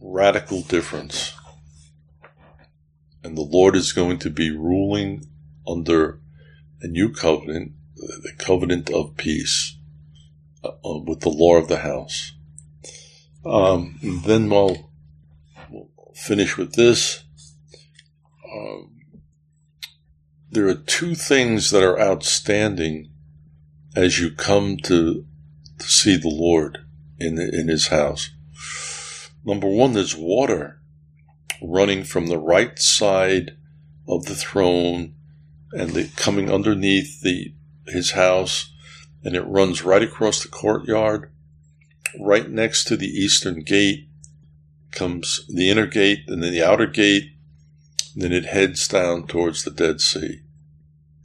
Speaker 1: Radical difference. And the Lord is going to be ruling under a new covenant, the covenant of peace, uh, with the law of the house. Um, then we'll, we'll, finish with this. Um, there are two things that are outstanding as you come to, to see the Lord in, in his house. Number one, there's water running from the right side of the throne and the, coming underneath the his house, and it runs right across the courtyard, right next to the eastern gate. Comes the inner gate and then the outer gate, and then it heads down towards the Dead Sea.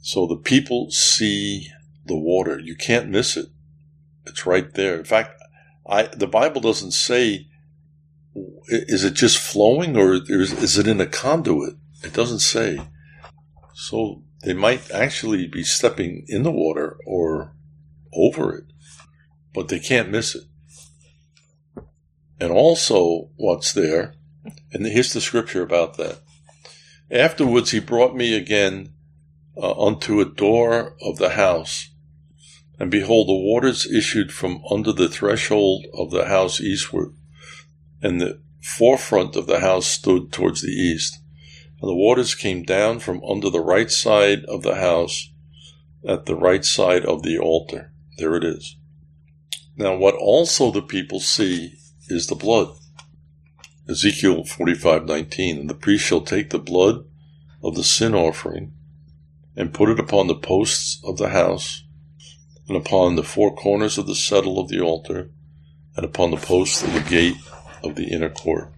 Speaker 1: So the people see the water. You can't miss it. It's right there. In fact, I, the Bible doesn't say, is it just flowing or is, is it in a conduit? It doesn't say. So they might actually be stepping in the water or over it, but they can't miss it. And also, what's there, and here's the scripture about that. Afterwards, he brought me again uh, unto a door of the house, and behold, the waters issued from under the threshold of the house eastward, and the forefront of the house stood towards the east. And the waters came down from under the right side of the house at the right side of the altar. There it is. Now, what also the people see is the blood. Ezekiel 45:19 and the priest shall take the blood of the sin offering and put it upon the posts of the house and upon the four corners of the settle of the altar and upon the posts of the gate of the inner court.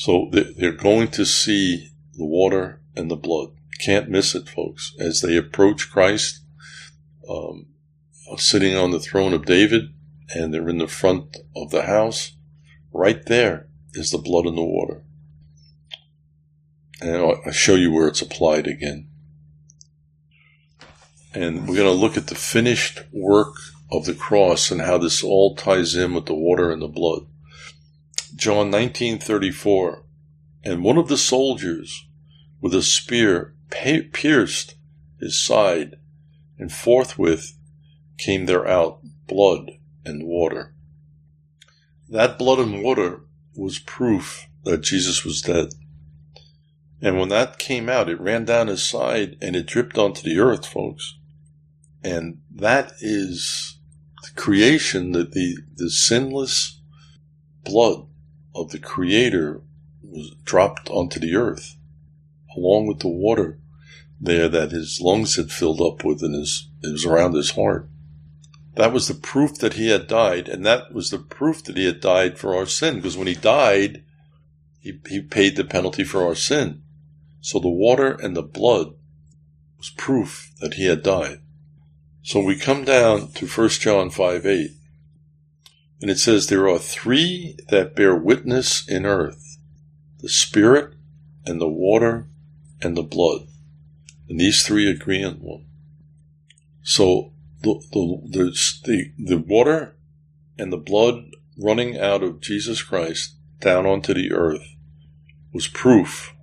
Speaker 1: So they're going to see the water and the blood. Can't miss it, folks. As they approach Christ, um, sitting on the throne of David, and they're in the front of the house, right there is the blood and the water. And I'll show you where it's applied again. And we're going to look at the finished work of the cross and how this all ties in with the water and the blood. John 19:34 And one of the soldiers with a spear pierced his side and forthwith came there out blood and water. That blood and water was proof that Jesus was dead. And when that came out, it ran down his side and it dripped onto the earth, folks. And that is the creation that the, the sinless blood of the Creator was dropped onto the earth, along with the water there that his lungs had filled up with and his, it was around his heart. That was the proof that he had died, and that was the proof that he had died for our sin, because when he died, he, he paid the penalty for our sin. So the water and the blood was proof that he had died. So we come down to 1 John 5 8, and it says, There are three that bear witness in earth the Spirit, and the water, and the blood. And these three agree in one. So the, the, the, the, the water and the blood running out of Jesus Christ down onto the earth was proof,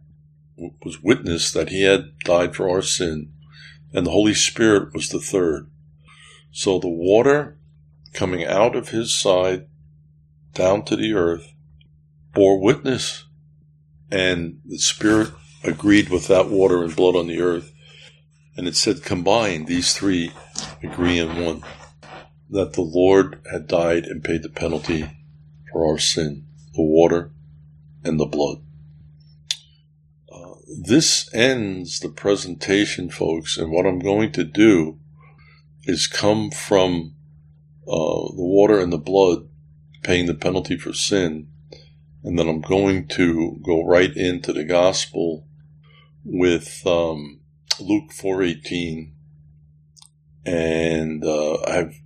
Speaker 1: was witness that he had died for our sin, and the Holy Spirit was the third. So the water coming out of his side down to the earth bore witness, and the Spirit agreed with that water and blood on the earth. And it said, combined, these three agree in one that the Lord had died and paid the penalty for our sin, the water and the blood. Uh, this ends the presentation, folks, and what I'm going to do is come from uh, the water and the blood paying the penalty for sin, and then I'm going to go right into the gospel with um, Luke 4:18, and uh, I've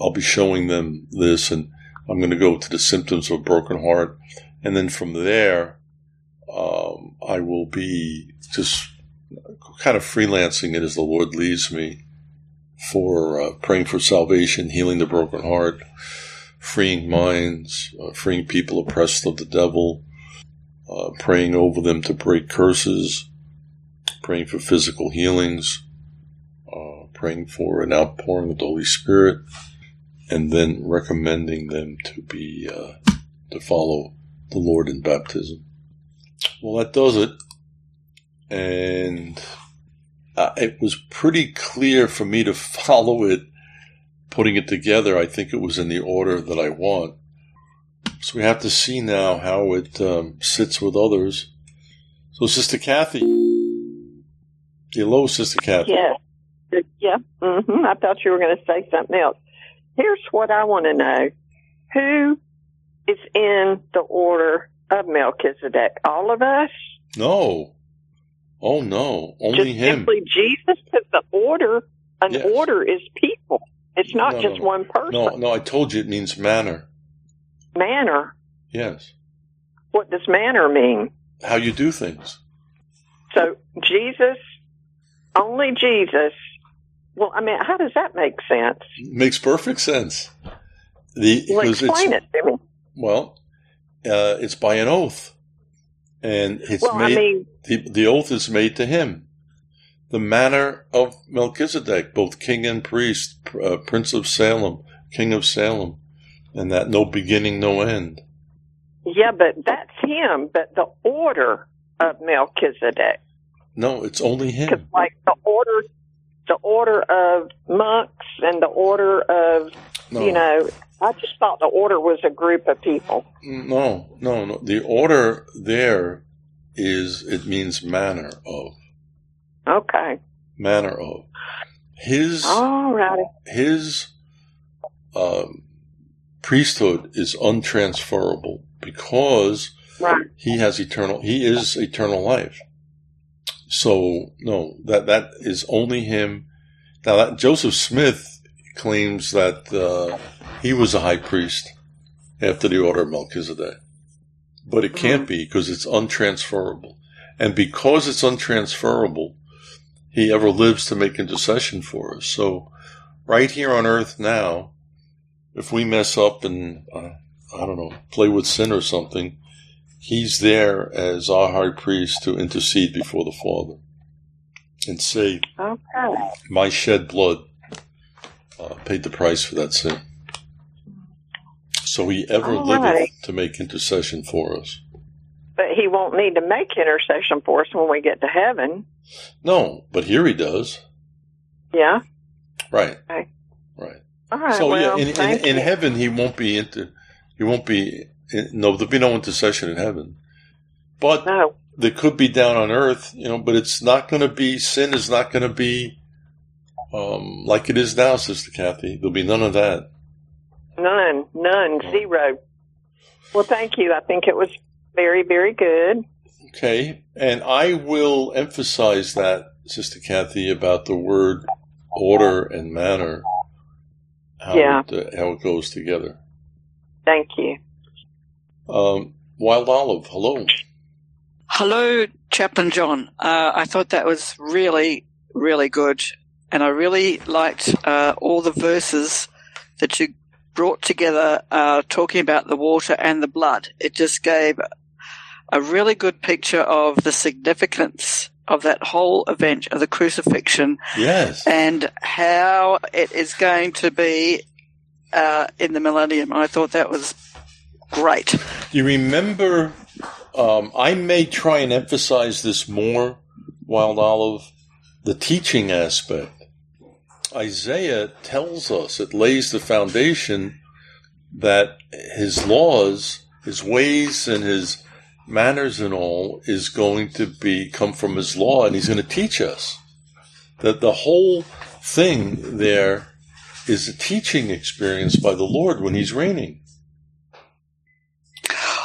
Speaker 1: I'll be showing them this, and I'm going to go to the symptoms of a broken heart, and then from there, um, I will be just kind of freelancing it as the Lord leads me for uh, praying for salvation, healing the broken heart, freeing minds, uh, freeing people oppressed of the devil, uh, praying over them to break curses, praying for physical healings, uh, praying for an outpouring of the Holy Spirit, and then recommending them to be uh, to follow the Lord in baptism. Well, that does it, and uh, it was pretty clear for me to follow it. Putting it together, I think it was in the order that I want. So we have to see now how it um, sits with others. So, Sister Kathy, hello, Sister Kathy.
Speaker 2: Yeah. Yeah. hmm I thought you were going to say something else. Here's what I want to know. Who is in the order of Melchizedek? All of us?
Speaker 1: No, oh no, only
Speaker 2: just
Speaker 1: him.
Speaker 2: simply Jesus? Because the order, an
Speaker 1: Yes.
Speaker 2: order is people. It's not
Speaker 1: No, no,
Speaker 2: just
Speaker 1: no.
Speaker 2: one person.
Speaker 1: No, no, I told you it means manner.
Speaker 2: Manner.
Speaker 1: Yes,
Speaker 2: What does manner mean?
Speaker 1: how you do things.
Speaker 2: So Jesus, only Jesus. Well, I mean, how does that make sense?
Speaker 1: Makes perfect sense. The
Speaker 2: Well, explain it to me.
Speaker 1: well, uh, it's by an oath, and it's
Speaker 2: Well, I
Speaker 1: made.
Speaker 2: mean,
Speaker 1: the, the oath is made to him. The manner of Melchizedek, both king and priest, uh, prince of Salem, king of Salem, and that no beginning, no end.
Speaker 2: yeah, but that's him. But the order of Melchizedek,
Speaker 1: No, it's only
Speaker 2: because
Speaker 1: him.
Speaker 2: like the order, the order of monks and the order of
Speaker 1: No,
Speaker 2: you know, I just thought the order was a group of people.
Speaker 1: no, no, no. The order there is it means manner of,
Speaker 2: Okay,
Speaker 1: manner of. His
Speaker 2: all righty.
Speaker 1: his um, priesthood is untransferable because
Speaker 2: Right.
Speaker 1: he has eternal he is eternal life so no that that is only him now that joseph smith claims that uh, he was a high priest after the order of melchizedek. But it can't be because it's untransferable. And because it's untransferable he ever lives to make intercession for us. So right here on earth now if we mess up and uh, i don't know play with sin or something he's there as our high priest to intercede before the Father and say,
Speaker 2: Okay.
Speaker 1: My shed blood uh, paid the price for that sin. So he ever
Speaker 2: All
Speaker 1: liveth
Speaker 2: right.
Speaker 1: to make intercession for us.
Speaker 2: But he won't need to make intercession for us when we get to heaven.
Speaker 1: No, but here he does.
Speaker 2: Yeah.
Speaker 1: Right.
Speaker 2: Okay.
Speaker 1: Right.
Speaker 2: All right.
Speaker 1: so
Speaker 2: well,
Speaker 1: yeah, in, in, in heaven he won't be into, he won't be, no, there'll be no intercession in heaven. But
Speaker 2: No.
Speaker 1: that could be down on earth, you know, but it's not going to be, sin is not going to be um, like it is now, Sister Kathy. There'll be none of that.
Speaker 2: None, none, zero. Well, thank you. I think it was very, very good.
Speaker 1: Okay. And I will emphasize that, Sister Kathy, about the word order and manner, how,
Speaker 2: Yeah.
Speaker 1: it, uh, how it goes together.
Speaker 2: Thank you.
Speaker 1: Um, Wild Olive, hello.
Speaker 4: Hello, Chaplain John. Uh, I thought that was really, really good. And I really liked uh, all the verses that you brought together uh, talking about the water and the blood. It just gave a really good picture of the significance of that whole event of the crucifixion
Speaker 1: Yes.
Speaker 4: and how it is going to be uh, in the millennium. I thought that was great.
Speaker 1: Do you remember? Um, I may try and emphasize this more, Wild Olive, the teaching aspect. Isaiah tells us, it lays the foundation that his laws, his ways, and his manners and all is going to be come from his law, and he's going to teach us that the whole thing there is a teaching experience by the Lord when he's reigning.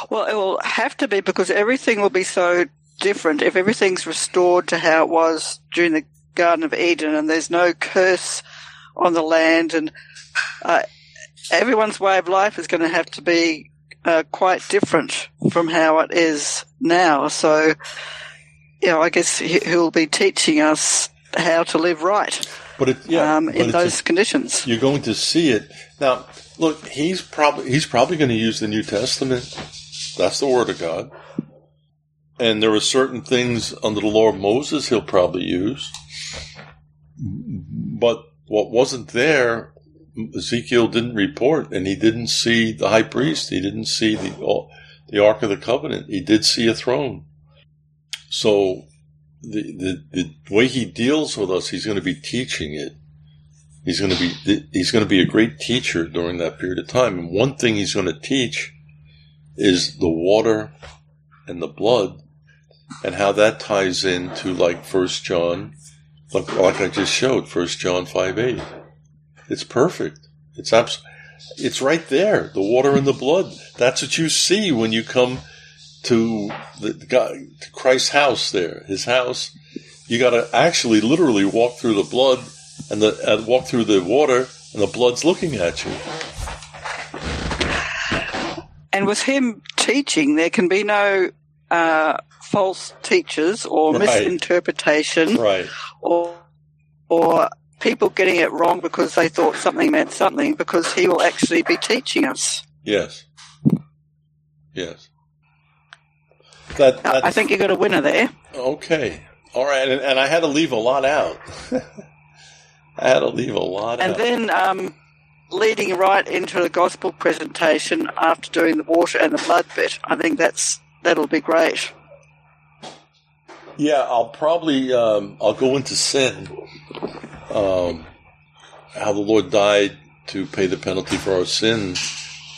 Speaker 4: Well, it will have to be because everything will be so different if everything's restored to how it was during the Garden of Eden and there's no curse on the land and uh, everyone's way of life is going to have to be uh, quite different from how it is now. So, you know, I guess he- he'll be teaching us how to live right
Speaker 1: But it, yeah,
Speaker 4: um,
Speaker 1: but
Speaker 4: in
Speaker 1: a-
Speaker 4: those conditions.
Speaker 1: you're going to see it now. Look, he's probably he's probably going to use the New Testament. That's the Word of God, and there are certain things under the law of Moses he'll probably use. But what wasn't there, Ezekiel didn't report, and he didn't see the high priest. He didn't see the uh, the Ark of the Covenant. He did see a throne. So the, the the way he deals with us, he's going to be teaching it. He's going to be he's going to be a great teacher during that period of time. And one thing he's going to teach is the water and the blood, and how that ties into like First John, like, I just showed, First John five eight. It's perfect. It's abs- It's right there. The water and the blood. That's what you see when you come to the, guy to Christ's house. There, his house. You got to actually, literally walk through the blood and the walk through the water, and the blood's looking at you.
Speaker 4: And with him teaching, there can be no uh, false teachers or
Speaker 1: Right.
Speaker 4: misinterpretation
Speaker 1: Right.
Speaker 4: or or people getting it wrong because they thought something meant something because he will actually be teaching us.
Speaker 1: Yes. Yes. That,
Speaker 4: I- think you got a winner there.
Speaker 1: Okay. All right. And, and I had to leave a lot out. (laughs) I had to leave a lot
Speaker 4: And
Speaker 1: out.
Speaker 4: And then um, leading right into the gospel presentation after doing the water and the blood bit, I think that's that'll be great.
Speaker 1: Yeah, I'll probably um, I'll go into sin. Um, how the Lord died to pay the penalty for our sin,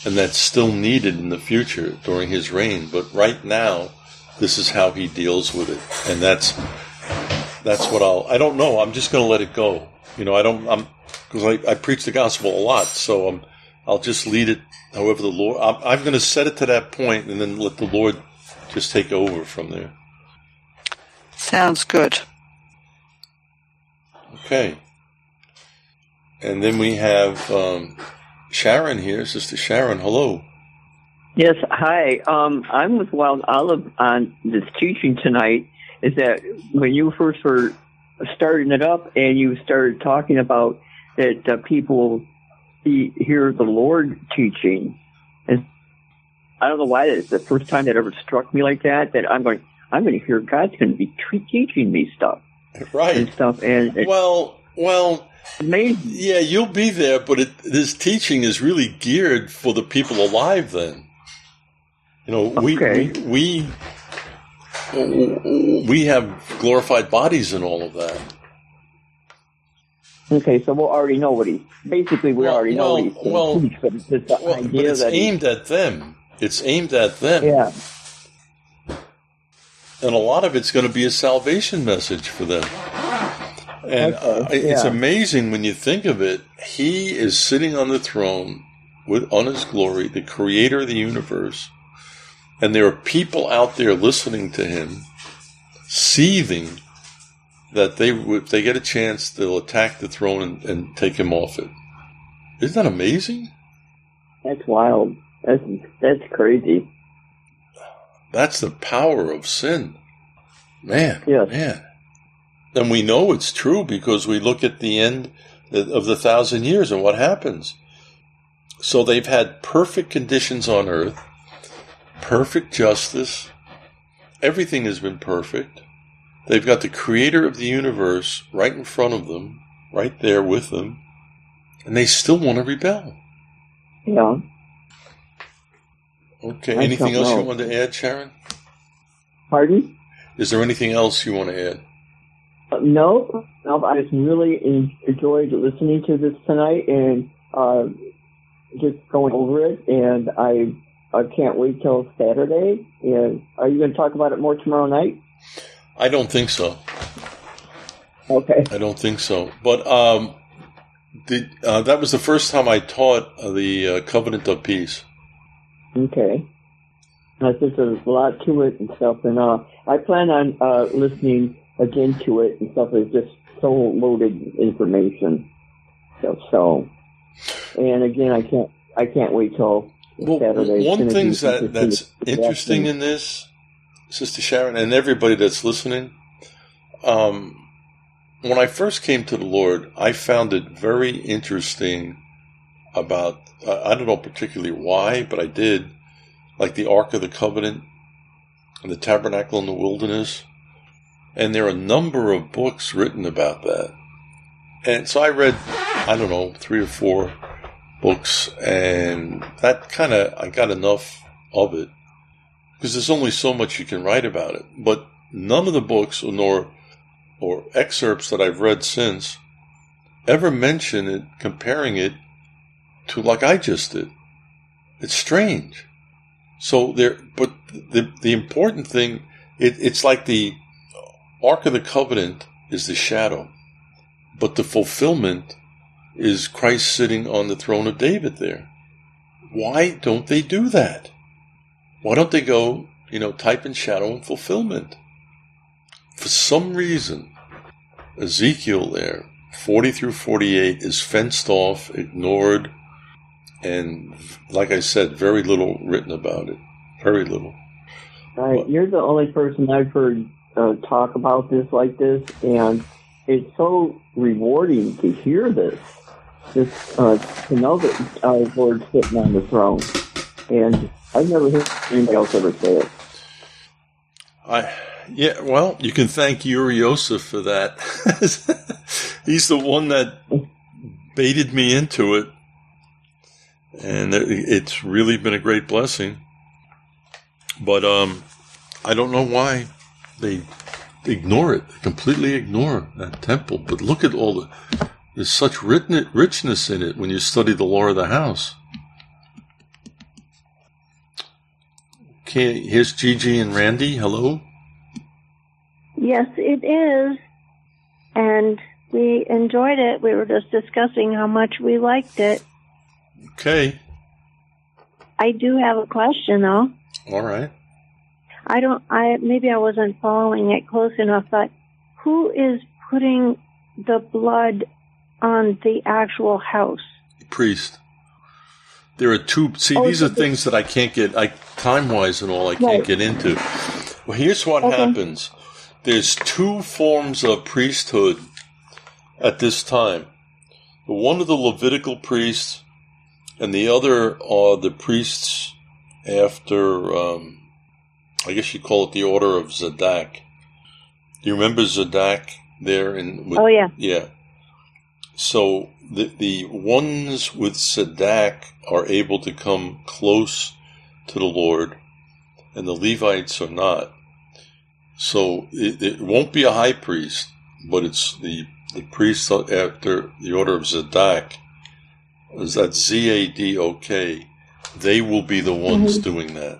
Speaker 1: and that's still needed in the future during His reign. But right now, this is how He deals with it, and that's that's what I'll. I don't know. I'm just going to let it go. You know, I don't. I'm because I, I preach the gospel a lot, so I'm. I'll just lead it however the Lord. I'm, I'm going to set it to that point, and then let the Lord just take over from there.
Speaker 4: Sounds good.
Speaker 1: Okay. And then we have um, Sharon here, Sister Sharon. Hello.
Speaker 3: Yes, hi. Um, I'm with Wild Olive on this teaching tonight. Is that when you first were starting it up and you started talking about that uh, people see, hear the Lord teaching, and I don't know why it's the first time that ever struck me like that. That I'm going, I'm going to hear God's going to be tre- teaching me stuff
Speaker 1: right?
Speaker 3: and stuff, and
Speaker 1: Well, well,
Speaker 3: amazing.
Speaker 1: yeah, you'll be there, but it, this teaching is really geared for the people alive. Then, you know, we
Speaker 3: Okay.
Speaker 1: we, we we have glorified bodies and all of that.
Speaker 3: Okay, so we'll already know what he. Basically, we
Speaker 1: Well,
Speaker 3: already know what
Speaker 1: well,
Speaker 3: he's going
Speaker 1: well,
Speaker 3: but it's
Speaker 1: Well, but it's aimed at them. It's aimed at them.
Speaker 3: yeah.
Speaker 1: And a lot of it's going to be a salvation message for them. And uh,
Speaker 3: Okay,
Speaker 1: it's
Speaker 3: yeah.
Speaker 1: amazing when you think of it. He is sitting on the throne with on his glory, the creator of the universe, and there are people out there listening to him, seething that they, if they get a chance, they'll attack the throne and, and take him off it. Isn't that amazing?
Speaker 3: That's wild. That's that's crazy.
Speaker 1: That's the power of sin. Man,
Speaker 3: Yes.
Speaker 1: man. And we know it's true because we look at the end of the thousand years and what happens. So they've had perfect conditions on earth, perfect justice. Everything has been perfect. They've got the creator of the universe right in front of them, right there with them, and they still want to rebel.
Speaker 3: Yeah.
Speaker 1: Okay,
Speaker 3: I
Speaker 1: anything else you want to add, Sharon?
Speaker 3: Pardon?
Speaker 1: Is there anything else you want to add?
Speaker 3: Uh, no, no. I just really enjoyed listening to this tonight and uh, just going over it. And I I can't wait till Saturday. And are you going to talk about it more tomorrow night?
Speaker 1: I don't think so.
Speaker 3: Okay.
Speaker 1: I don't think so. But um, the, uh, that was the first time I taught uh, the uh, covenant of peace.
Speaker 3: Okay. I think there's a lot to it and stuff, and uh, I plan on uh, listening again to it and stuff. It's just so loaded information. So, so, and again, I can't, I can't wait till
Speaker 1: Well,
Speaker 3: Saturday.
Speaker 1: One thing that that's interesting in this, Sister Sharon, and everybody that's listening, um, when I first came to the Lord, I found it very interesting about uh, I don't know particularly why, but I did, like the Ark of the Covenant and the Tabernacle in the Wilderness, and there are a number of books written about that. And so I read, I don't know, three or four books, and that kind of I got enough of it because there's only so much you can write about it. But none of the books, nor or excerpts that I've read since, ever mention it, comparing it to like I just did. It's strange. So there, but the the important thing, it, it's like the Ark of the Covenant is the shadow, but the fulfillment is Christ sitting on the throne of David there. Why don't they do that? Why don't they go, you know, type in shadow and fulfillment? For some reason, Ezekiel there, 40 through 48, is fenced off, ignored, and like I said, very little written about it. Very little.
Speaker 3: All right, you're the only person I've heard uh, talk about this like this, and it's so rewarding to hear this. Just uh, to know that our Lord's sitting on the throne, and I've never heard anybody else ever say it.
Speaker 1: I yeah, well, you can thank Yuri Yosef for that. (laughs) He's the one that baited me into it, and it's really been a great blessing. But um, I don't know why they ignore it, They completely ignore that temple. But look at all the there's such richness in it when you study the lore of the house. Okay, here's Gigi and Randy. Hello.
Speaker 5: Yes, it is. And we enjoyed it. We were just discussing how much we liked it.
Speaker 1: Okay.
Speaker 5: I do have a question though.
Speaker 1: All right.
Speaker 5: I don't I maybe I wasn't following it close enough, but who is putting the blood on the actual house?
Speaker 1: Priest. There are two. See,
Speaker 5: Oh,
Speaker 1: these are
Speaker 5: the-
Speaker 1: things that I can't get, I time wise and all, I can't
Speaker 5: Right.
Speaker 1: get into. Well, here's what
Speaker 5: Okay.
Speaker 1: happens. There's two forms of priesthood at this time. The one of the Levitical priests, and the other are the priests after. Um, I guess you call it the order of Zadok. Do you remember Zadok there in? With,
Speaker 5: Oh yeah.
Speaker 1: yeah. So the the ones with Zadok are able to come close to the Lord, and the Levites are not. So it, it won't be a high priest, but it's the the priest after the order of Zadok. Is that Z A D O K? They will be the ones doing that.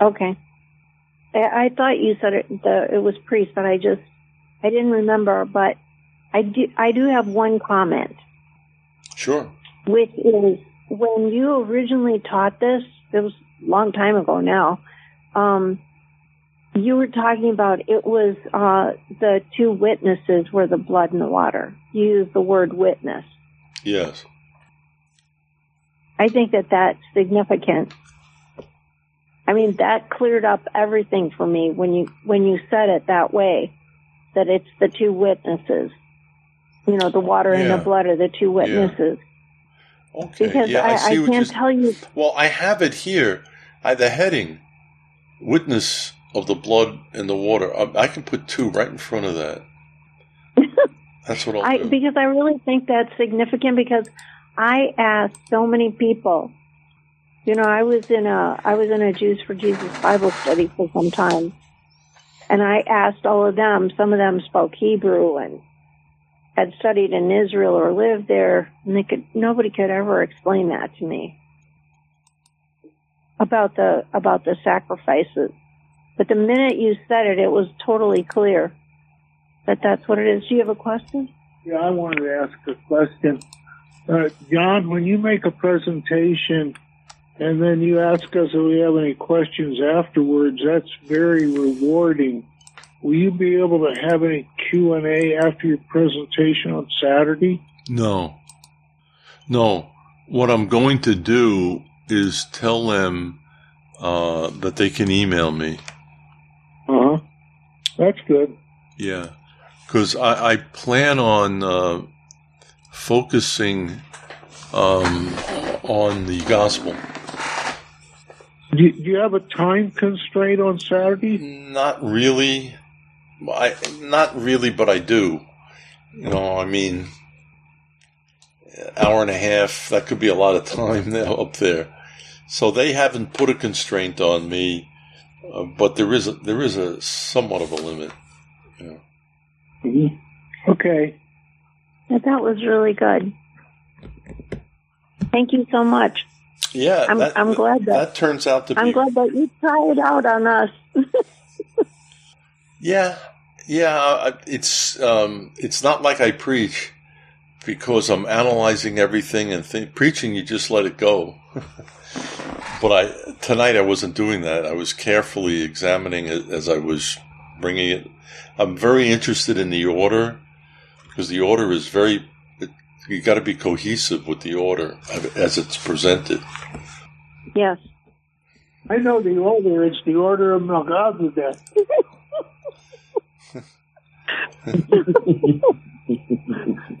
Speaker 5: Okay. I, I thought you said it, the, it was priest, but I just, I didn't remember, but I do, I do have one comment,
Speaker 1: Sure.
Speaker 5: which is when you originally taught this, it was a long time ago now, um, you were talking about it was, uh, the two witnesses were the blood and the water. You used the word witness.
Speaker 1: Yes.
Speaker 5: I think that that's significant. I mean, that cleared up everything for me when you when you said it that way, that it's the two witnesses. You know, the water and the blood are the two witnesses.
Speaker 1: Okay.
Speaker 5: Because
Speaker 1: yeah,
Speaker 5: I,
Speaker 1: I
Speaker 5: I, can't tell you.
Speaker 1: Well, I have it here. I, the heading, witness of the blood and the water. I, I can put two right in front of that. (laughs) That's what I'll
Speaker 5: I
Speaker 1: do.
Speaker 5: because I really think that's significant because I asked so many people. You know, I was in a I was in a Jews for Jesus Bible study for some time, and I asked all of them. Some of them spoke Hebrew and had studied in Israel or lived there, and they could nobody could ever explain that to me about the about the sacrifices. But the minute you said it, it was totally clear that that's what it is. Do you have a question?
Speaker 6: Yeah, I wanted to ask a question. Uh, John, when you make a presentation and then you ask us if we have any questions afterwards, that's very rewarding. Will you be able to have any Q and A after your presentation on Saturday?
Speaker 1: No. No. What I'm going to do is tell them uh, that they can email me.
Speaker 6: Uh huh. That's good.
Speaker 1: Yeah. Because I, I plan on uh, focusing um, on the gospel.
Speaker 6: Do you, do you have a time constraint on Saturday?
Speaker 1: Not really. I not really, but I do. You know, I mean, hour and a half. That could be a lot of time (laughs) now up there. So they haven't put a constraint on me, uh, but there is a, there is a somewhat of a limit.
Speaker 6: Mhm. Okay.
Speaker 5: That was really good. Thank you so much.
Speaker 1: Yeah,
Speaker 5: I'm-
Speaker 1: that,
Speaker 5: I'm glad that-
Speaker 1: that turns out to be
Speaker 5: I'm
Speaker 1: be.
Speaker 5: glad that you tried it out on us. (laughs)
Speaker 1: Yeah, yeah. It's um, it's not like I preach because I'm analyzing everything and think, preaching. You just let it go. (laughs) but I tonight I wasn't doing that. I was carefully examining it as I was bringing it. I'm very interested in the order because the order is very. It, you got to be cohesive with the order as it's presented.
Speaker 5: yes.
Speaker 6: I know the order. It's the order of Melchizedek. (laughs)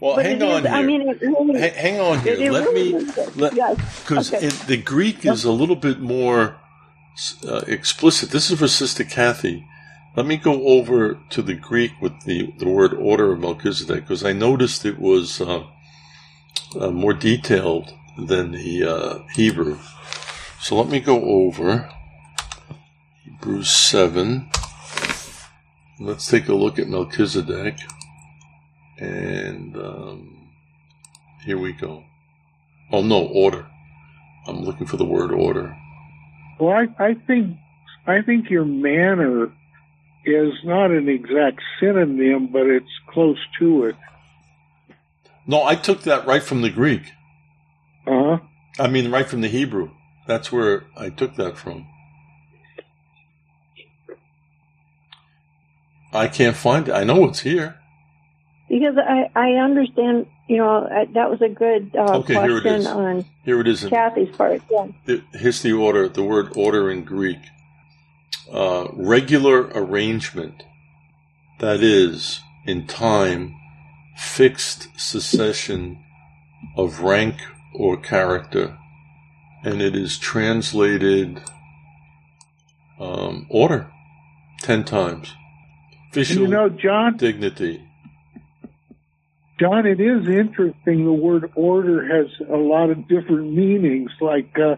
Speaker 1: Well,
Speaker 5: But
Speaker 1: hang on
Speaker 5: is-
Speaker 1: here.
Speaker 5: I mean, really,
Speaker 1: Ha- hang on here.
Speaker 5: it, it
Speaker 1: let
Speaker 5: really
Speaker 1: me.
Speaker 5: is.
Speaker 1: Let,
Speaker 5: yes.
Speaker 1: Because
Speaker 5: Okay.
Speaker 1: the Greek is a little bit more uh, explicit. This is for Sister Kathy. Let me go over to the Greek with the, the word order of Melchizedek because I noticed it was uh, uh, more detailed than the uh, Hebrew. So let me go over Hebrews 7. Let's take a look at Melchizedek. And um, here we go. Oh, no, order. I'm looking for the word order.
Speaker 6: Well, I, I think I think your manner is not an exact synonym, but it's close to it.
Speaker 1: No, I took that right from the Greek.
Speaker 6: Uh huh.
Speaker 1: I mean, right from the Hebrew. That's where I took that from. I can't find it. I know it's here.
Speaker 5: Because I, I understand, you know, I, that was a good uh,
Speaker 1: Okay, here it
Speaker 5: question on
Speaker 1: Here it is.
Speaker 5: Kathy's part. Yeah.
Speaker 1: the- here's the order. The word order in Greek. Uh, regular arrangement. That is, in time, fixed succession of rank or character. And it is translated um, order ten times. Official
Speaker 6: you know, John,
Speaker 1: dignity.
Speaker 6: John, it is interesting. The word order has a lot of different meanings. Like, uh,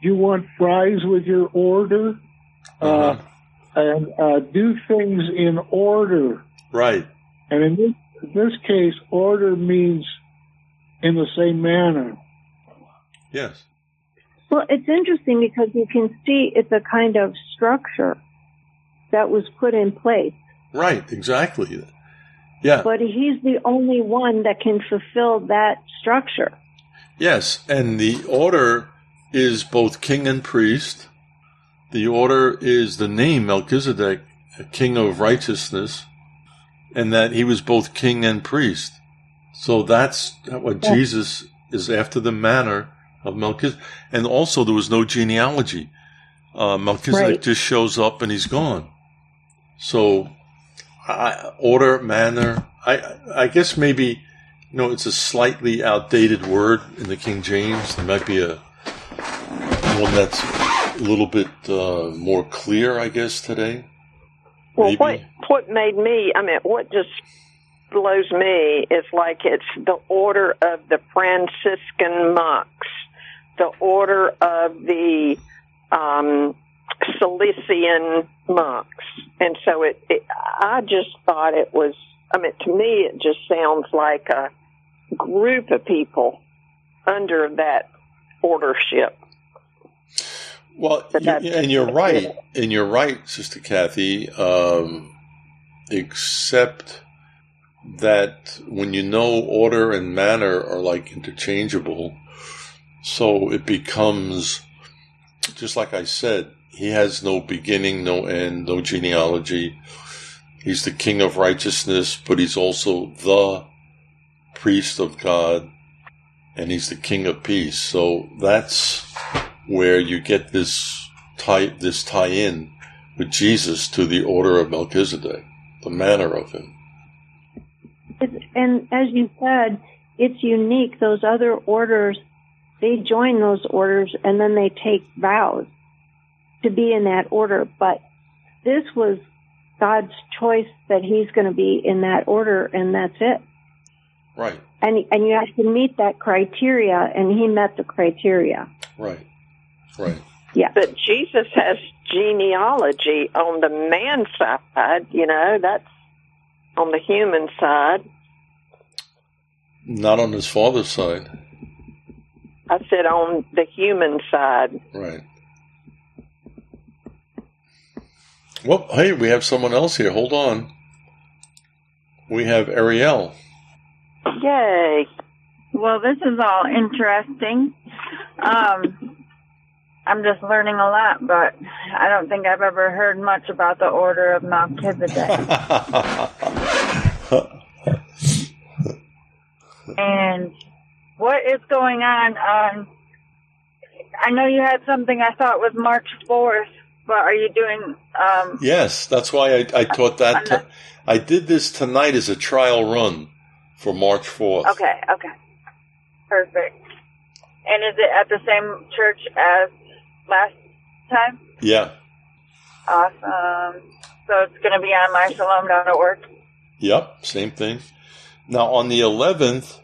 Speaker 6: you want fries with your order,
Speaker 1: Uh-huh.
Speaker 6: uh, and uh, do things in order.
Speaker 1: Right.
Speaker 6: And in this, this case, order means in the same manner.
Speaker 1: Yes.
Speaker 5: Well, it's interesting because you can see it's a kind of structure. that was put in place.
Speaker 1: Right, exactly. Yeah.
Speaker 5: But he's the only one that can fulfill that structure.
Speaker 1: Yes, and the order is both king and priest. The order is the name Melchizedek, a king of righteousness, and that he was both king and priest. So that's what
Speaker 5: Yeah.
Speaker 1: Jesus is after the manner of Melchizedek. And also, there was no genealogy. Uh, Melchizedek
Speaker 5: Right.
Speaker 1: just shows up and he's gone. So, I, order, manner. I, I guess maybe, you know, it's a slightly outdated word in the King James. There might be a one that's a little bit uh, more clear, I guess, today.
Speaker 2: Well,
Speaker 1: Maybe.
Speaker 2: what what made me? I mean, what just blows me is like it's the order of the Franciscan monks, the order of the um, Cilician monks, and so it, it. I just thought it was. I mean, to me, it just sounds like a group of people under that ordership.
Speaker 1: Well, you- and you're right, and you're right, Sister Kathy. Um, except that when you know order and manner are like interchangeable, so it becomes just like I said. He has no beginning, no end, no genealogy. He's the King of righteousness, but he's also the priest of God, and he's the King of peace. So that's where you get this tie this tie in with Jesus to the order of Melchizedek, the manner of him.
Speaker 5: And as you said, it's unique. Those other orders, they join those orders and then they take vows to be in that order. But this was God's choice that he's going to be in that order and that's it.
Speaker 1: Right,
Speaker 5: And, and you have to meet that criteria and he met the criteria.
Speaker 1: right, right.
Speaker 5: Yeah.
Speaker 2: But Jesus has genealogy on the man side, you know, that's on the human side.
Speaker 1: Not on his father's side.
Speaker 2: I said on the human side.
Speaker 1: Right. Well, hey, we have someone else here. Hold on. We have Ariel.
Speaker 2: Yay.
Speaker 7: Well, this is all interesting. Um, I'm just learning a lot, but I don't think I've ever heard much about the Order of Melchizedek. (laughs) and what is going on on? I know you had something I thought was March 4th, but are you doing? Um,
Speaker 1: yes, that's why I, I taught that. T- I did this tonight as a trial run for March 4th.
Speaker 7: okay, okay, perfect. And is it at the same church as last time?
Speaker 1: Yeah.
Speaker 7: Awesome. So it's going to be on myshalom.org.
Speaker 1: Yep, same thing. Now, on the 11th,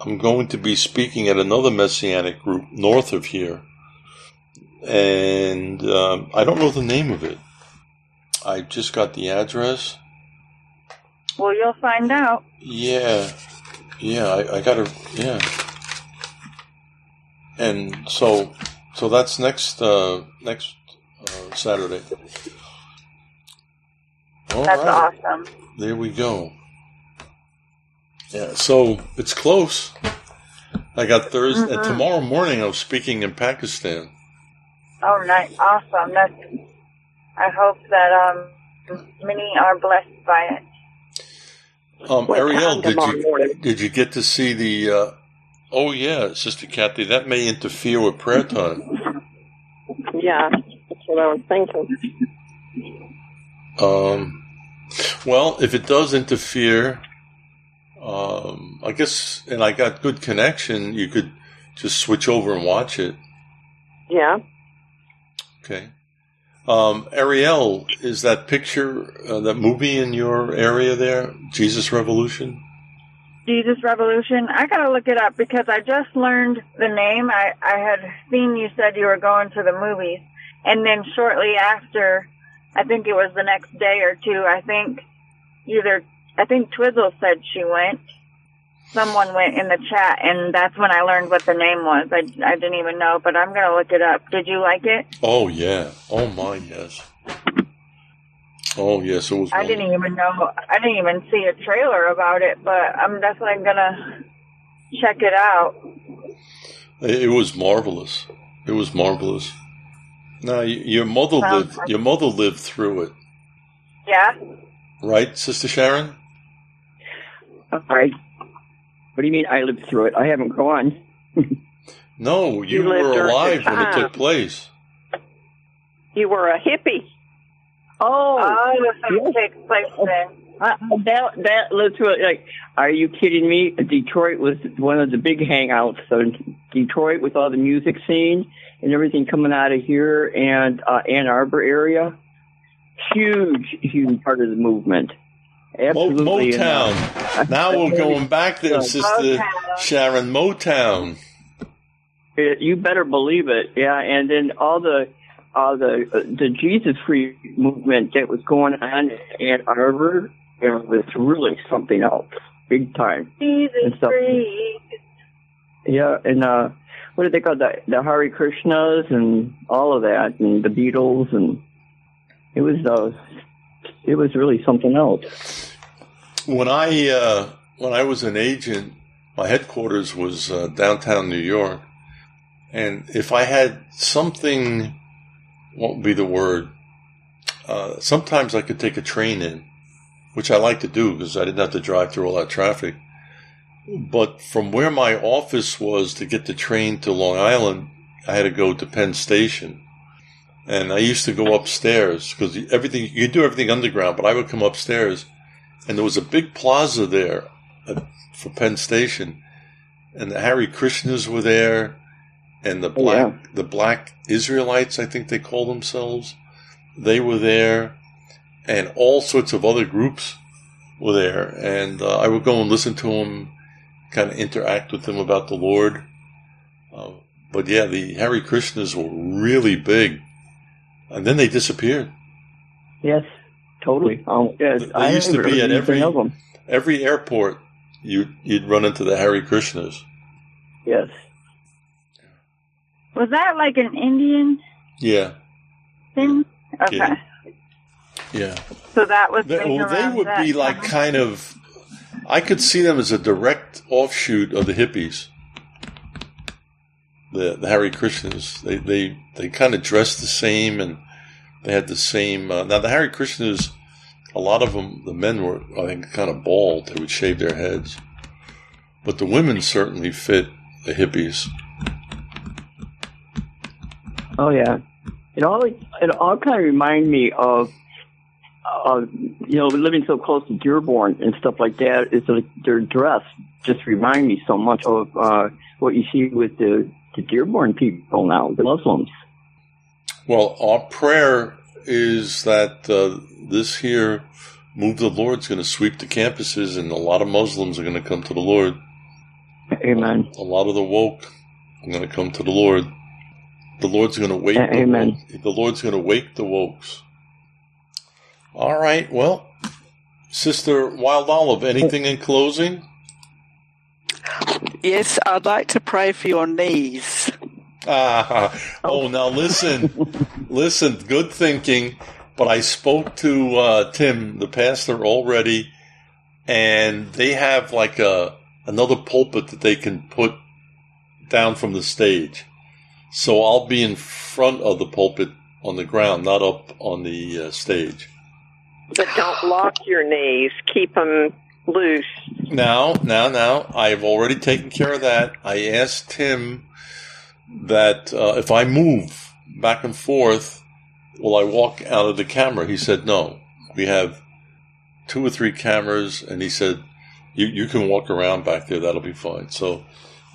Speaker 1: I'm going to be speaking at another Messianic group north of here. And um, I don't know the name of it. I just got the address.
Speaker 7: Well, you'll find out.
Speaker 1: Yeah, yeah, I, I gotta, yeah. And so, so that's next, uh, next uh, Saturday. All
Speaker 7: That's
Speaker 1: right.
Speaker 7: awesome.
Speaker 1: There we go. Yeah, so it's close. I got Thursday.
Speaker 7: Mhm.
Speaker 1: Tomorrow morning, I'm speaking in Pakistan.
Speaker 7: Oh, nice. Awesome. That's, I hope that um, many are blessed by it.
Speaker 1: Um,
Speaker 2: What
Speaker 1: Ariel, did you
Speaker 2: morning?
Speaker 1: did you get to see the? Uh, oh yeah, Sister Kathy, that may interfere with prayer time.
Speaker 2: Yeah, that's what I was thinking.
Speaker 1: Um, well, if it does interfere, um, I guess, and I got good connection, you could just switch over and watch it.
Speaker 2: Yeah.
Speaker 1: Okay. Um, Ariel, is that picture, uh, that movie in your area there, Jesus Revolution?
Speaker 7: Jesus Revolution. I gotta look it up because I just learned the name. I, I had seen you said you were going to the movies, and then shortly after, I think it was the next day or two. I think either I think Twizzle said she went. Someone went in the chat, and that's when I learned what the name was. I I didn't even know, but I'm gonna look it up. Did you like it?
Speaker 1: Oh yeah. Oh my, yes. Oh yes, it was.
Speaker 7: I didn't even know. I didn't even see a trailer about it, but I'm definitely gonna check it out.
Speaker 1: It it was marvelous. It was marvelous. Now, your mother
Speaker 7: Sounds
Speaker 1: lived.
Speaker 7: like-
Speaker 1: Your mother lived through it,
Speaker 7: Yeah.
Speaker 1: right, Sister Sharon?
Speaker 3: All right. What do you mean I lived through it? I haven't gone.
Speaker 1: No, you,
Speaker 2: You
Speaker 1: were alive when it took place.
Speaker 2: You were a hippie.
Speaker 3: Oh,
Speaker 7: Oh, so
Speaker 3: yes.
Speaker 7: takes place then.
Speaker 3: I, that that lived through. Like, are you kidding me? Detroit was one of the big hangouts. So Detroit with all the music scene and everything coming out of here and uh, Ann Arbor area, huge, huge part of the movement. Absolutely. and, uh,
Speaker 1: Motown. Now we're (laughs) going back there,
Speaker 3: Yeah.
Speaker 1: Sister
Speaker 7: Motown.
Speaker 1: Sharon. Motown.
Speaker 3: It, you better believe it, yeah. And then all the uh, the uh, the Jesus free movement that was going on in Ann Arbor you know, was really something else, big time.
Speaker 7: Jesus free.
Speaker 3: Yeah, and uh, what did they call the the Hare Krishnas and all of that, and the Beatles, and it was uh, it was really something else.
Speaker 1: When I uh, when I was an agent, my headquarters was uh, downtown New York, and if I had something, would be the word? Uh, sometimes I could take a train in, which I like to do because I didn't have to drive through all that traffic. But from where my office was to get the train to Long Island, I had to go to Penn Station. And I used to go upstairs because everything, you do everything underground, but I would come upstairs and there was a big plaza there uh, for Penn Station. And the Hare Krishnas were there and the
Speaker 3: Oh,
Speaker 1: black,
Speaker 3: yeah.
Speaker 1: the black Israelites, I think they call themselves. They were there and all sorts of other groups were there. And uh, I would go and listen to them, kind of interact with them about the Lord. Uh, but yeah, the Hare Krishnas were really big. And then they disappeared.
Speaker 3: Yes, totally. Oh, yes,
Speaker 1: They
Speaker 3: I
Speaker 1: used to be at every- Every airport, you, you'd run into the Hare Krishnas.
Speaker 3: Yes.
Speaker 7: Was that like an Indian
Speaker 1: Yeah,
Speaker 7: thing? Okay.
Speaker 1: Yeah. yeah.
Speaker 7: So that was
Speaker 1: They, well, they would
Speaker 7: that
Speaker 1: be like kind of. I could see them as a direct offshoot of the hippies. The the Hare Krishnas. They they they kind of dressed the same and they had the same. Uh, now the Hare Krishnas, a lot of them, the men were I think kind of bald. They would shave their heads, but the women certainly fit the hippies.
Speaker 3: Oh yeah. It all it all kind of remind me of, you know living so close to Dearborn and stuff like that. It's like their dress just remind me so much of uh, what you see with the the Dearborn people now, the Muslims.
Speaker 1: Well, our prayer is that uh, this here move the Lord's going to sweep the campuses, and a lot of Muslims are going to come to the Lord.
Speaker 3: Amen.
Speaker 1: A lot of the woke are going to come to the Lord. The Lord's going to wake.
Speaker 3: A-
Speaker 1: the
Speaker 3: amen.
Speaker 1: woke- The Lord's going to wake the wokes. All right. Well, Sister Wild Olive, anything in closing?
Speaker 4: Yes, I'd like to pray for your knees.
Speaker 1: Ah, (laughs) oh, now listen, listen, good thinking. But I spoke to uh, Tim, the pastor, already, and they have like a another pulpit that they can put down from the stage. So I'll be in front of the pulpit on the ground, not up on the uh, stage.
Speaker 2: But don't lock your knees. Keep them loose.
Speaker 1: Now, now, now, I've already taken care of that. I asked him that uh, if I move back and forth, will I walk out of the camera? He said, no. We have two or three cameras, and he said, you, you can walk around back there. That'll be fine. So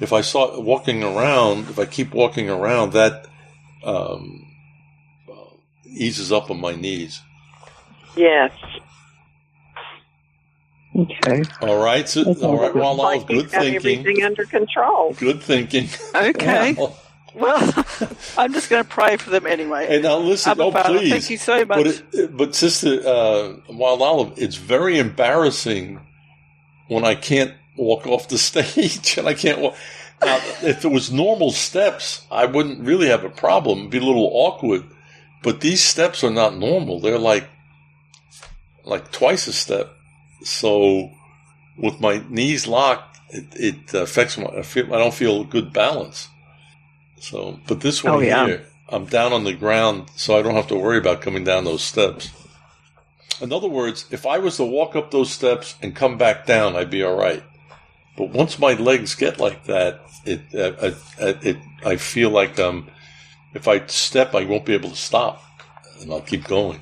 Speaker 1: if I start walking around, if I keep walking around, that um, uh, eases up on my knees.
Speaker 2: Yes.
Speaker 3: Okay.
Speaker 1: All right. So,
Speaker 3: That's
Speaker 1: all right. Well,
Speaker 2: like
Speaker 1: good
Speaker 2: you've
Speaker 1: thinking.
Speaker 2: everything under control.
Speaker 1: Good thinking.
Speaker 4: Okay. (laughs)
Speaker 1: Well,
Speaker 4: Well, (laughs) I'm just going to pray for them anyway.
Speaker 1: And now listen,
Speaker 4: Abba
Speaker 1: oh
Speaker 4: Father,
Speaker 1: please.
Speaker 4: thank you so much.
Speaker 1: But, it, but sister, uh, Wild Olive, it's very embarrassing when I can't walk off the (laughs) stage and I can't walk. Now, if it was normal steps, I wouldn't really have a problem. It'd be a little awkward. But these steps are not normal. They're like like twice a step. So with my knees locked, it, it affects my. I, feel, I don't feel good balance. So, but this one
Speaker 3: Oh, yeah.
Speaker 1: here, I'm down on the ground, so I don't have to worry about coming down those steps. In other words, if I was to walk up those steps and come back down, I'd be all right. But once my legs get like that, it, uh, uh, it, I feel like um, if I step, I won't be able to stop, and I'll keep going.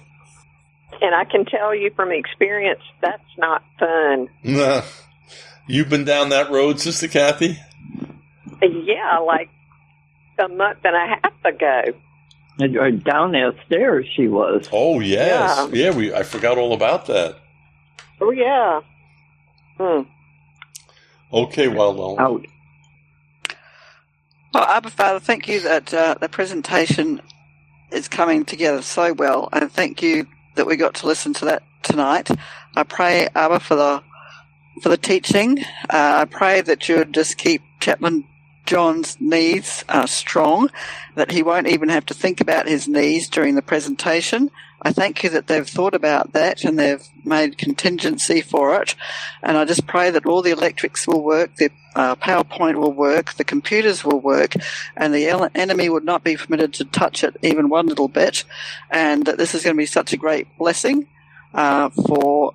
Speaker 2: And I can tell you from experience, that's not fun.
Speaker 1: Nah. (laughs) You've been down that road, Sister Kathy?
Speaker 2: Yeah, like a month and a half ago.
Speaker 3: And uh, down that stairs she was.
Speaker 1: Oh yes, yeah. we I forgot all about that.
Speaker 2: Oh yeah. Hmm.
Speaker 1: Okay, well, well
Speaker 3: Out.
Speaker 4: Well, Abba Father, thank you that uh, the presentation is coming together so well, and thank you that we got to listen to that tonight. I pray, Abba, for the for the teaching. Uh, I pray that you would just keep Chaplain John's knees are strong, that he won't even have to think about his knees during the presentation. I thank you that they've thought about that and they've made contingency for it. And I just pray that all the electrics will work, the uh, PowerPoint will work, the computers will work, and the enemy would not be permitted to touch it even one little bit. And that this is going to be such a great blessing uh, for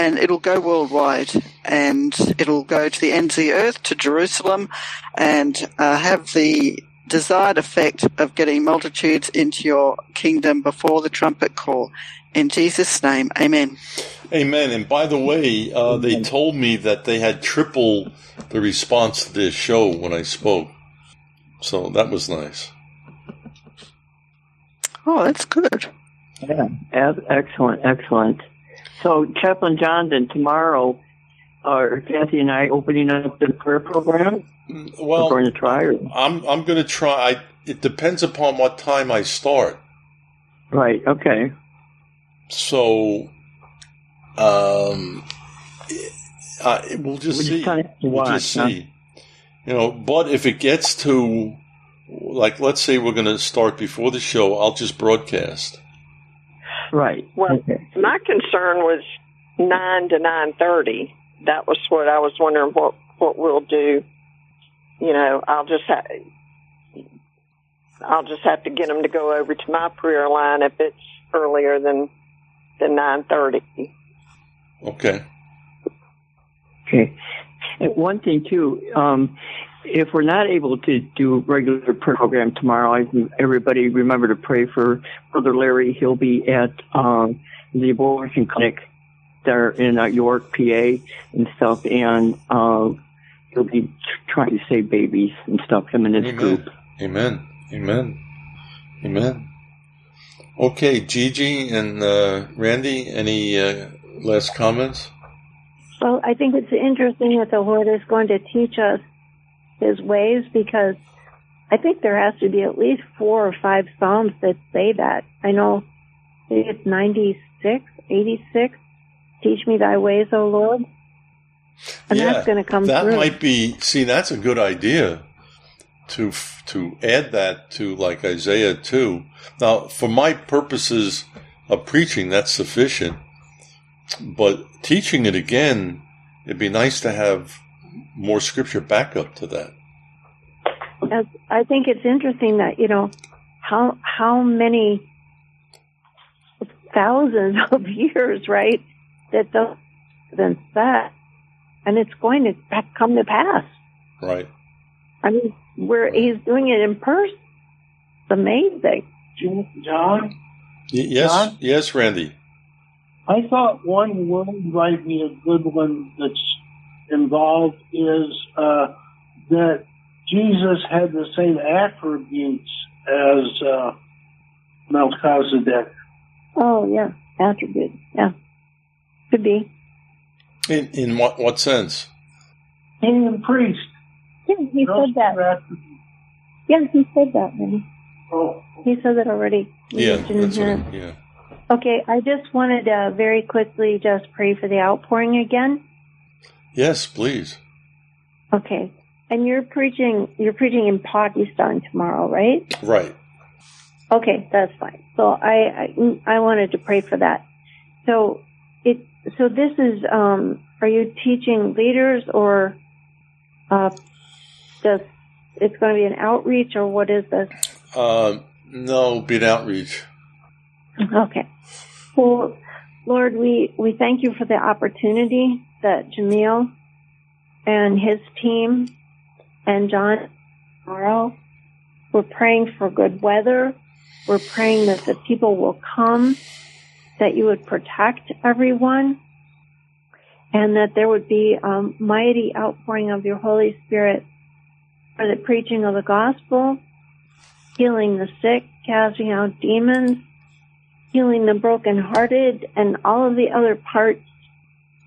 Speaker 4: and it'll go worldwide and it'll go to the ends of the earth, to Jerusalem, and uh, have the desired effect of getting multitudes into your kingdom before the trumpet call. In Jesus' name, amen.
Speaker 1: Amen. And by the way, uh, they told me that they had triple the response to this show when I spoke. So that was nice.
Speaker 4: Oh, that's good.
Speaker 3: Yeah. Excellent, excellent. So, Chaplain John, then tomorrow, are Kathy and I opening up the prayer program? We're
Speaker 1: Well,
Speaker 3: going to try. Or?
Speaker 1: I'm I'm going to try. I, it depends upon what time I start.
Speaker 3: Right, okay.
Speaker 1: So, um, uh, we'll just
Speaker 3: We
Speaker 1: see.
Speaker 3: just kinda have to
Speaker 1: we'll
Speaker 3: watch,
Speaker 1: just
Speaker 3: huh?
Speaker 1: see. You know, but if it gets to, like, let's say we're going to start before the show, I'll just broadcast.
Speaker 3: Right.
Speaker 2: Well,
Speaker 3: okay.
Speaker 2: my concern was nine to nine thirty. That was what I was wondering what what we'll do. You know, I'll just ha- I'll just have to get them to go over to my prayer line if it's earlier than than nine thirty.
Speaker 1: Okay.
Speaker 3: Okay. And one thing too, um, if we're not able to do regular program tomorrow, I, everybody remember to pray for Brother Larry. He'll be at um, the abortion clinic there in uh, York, PA, and stuff, and uh, he'll be tr- trying to save babies and stuff. Him and his
Speaker 1: Amen.
Speaker 3: group.
Speaker 1: Amen. Amen. Amen. Okay, Gigi and uh, Randy, any uh, last comments?
Speaker 5: Well, I think it's interesting that the Lord is going to teach us His ways because I think there has to be at least four or five Psalms that say that. I know it's 96, 86. Teach me thy ways, O Lord. And that's going to come through.
Speaker 1: that
Speaker 5: through.
Speaker 1: might be. See, that's a good idea to to add that to like Isaiah two. Now, for my purposes of preaching, that's sufficient. But teaching it again, it'd be nice to have more scripture backup to that.
Speaker 5: As- I think it's interesting that you know how how many thousands (laughs) of years, right? That those been set, and it's going to come to pass.
Speaker 1: Right.
Speaker 5: I mean, where he's doing it in person. It's amazing.
Speaker 6: John,
Speaker 1: Y- yes.
Speaker 6: John?
Speaker 1: Yes, Randy.
Speaker 6: I thought one word might be a good one that's involved is uh, that Jesus had the same attributes as uh, Melchizedek.
Speaker 5: Oh yeah, attribute. Yeah, could be.
Speaker 1: In in what what sense?
Speaker 6: King and priest.
Speaker 5: Yeah, he
Speaker 6: those
Speaker 5: said that.
Speaker 6: attributes.
Speaker 5: Yeah, he said that. Maybe
Speaker 6: Oh,
Speaker 5: he said that already. We
Speaker 1: Yeah, that's what. I, yeah.
Speaker 5: Okay, I just wanted to very quickly just pray for the outpouring again.
Speaker 1: Yes, please.
Speaker 5: Okay, and you're preaching. You're preaching in Pakistan tomorrow, right?
Speaker 1: Right.
Speaker 5: Okay, that's fine. So I, I I wanted to pray for that. So it so this is um are you teaching leaders or uh does it's going to be an outreach or what is this?
Speaker 1: Uh, no, be an outreach.
Speaker 5: Okay. Well, Lord, we, we thank you for the opportunity that Jamil and his team and John tomorrow. We're praying for good weather. We're praying that the people will come, that you would protect everyone, and that there would be a mighty outpouring of your Holy Spirit for the preaching of the gospel, healing the sick, casting out demons, healing the brokenhearted, and all of the other parts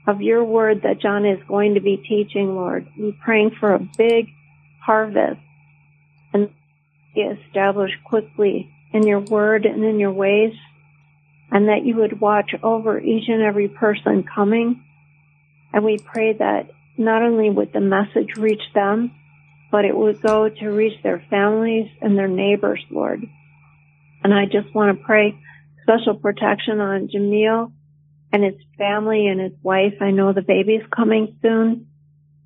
Speaker 5: of your word that John is going to be teaching, Lord. We're praying for a big harvest and be established quickly in your word and in your ways, and that you would watch over each and every person coming. And we pray that not only would the message reach them, but it would go to reach their families and their neighbors, Lord. And I just want to pray special protection on Jamil and his family and his wife. I know the baby's coming soon.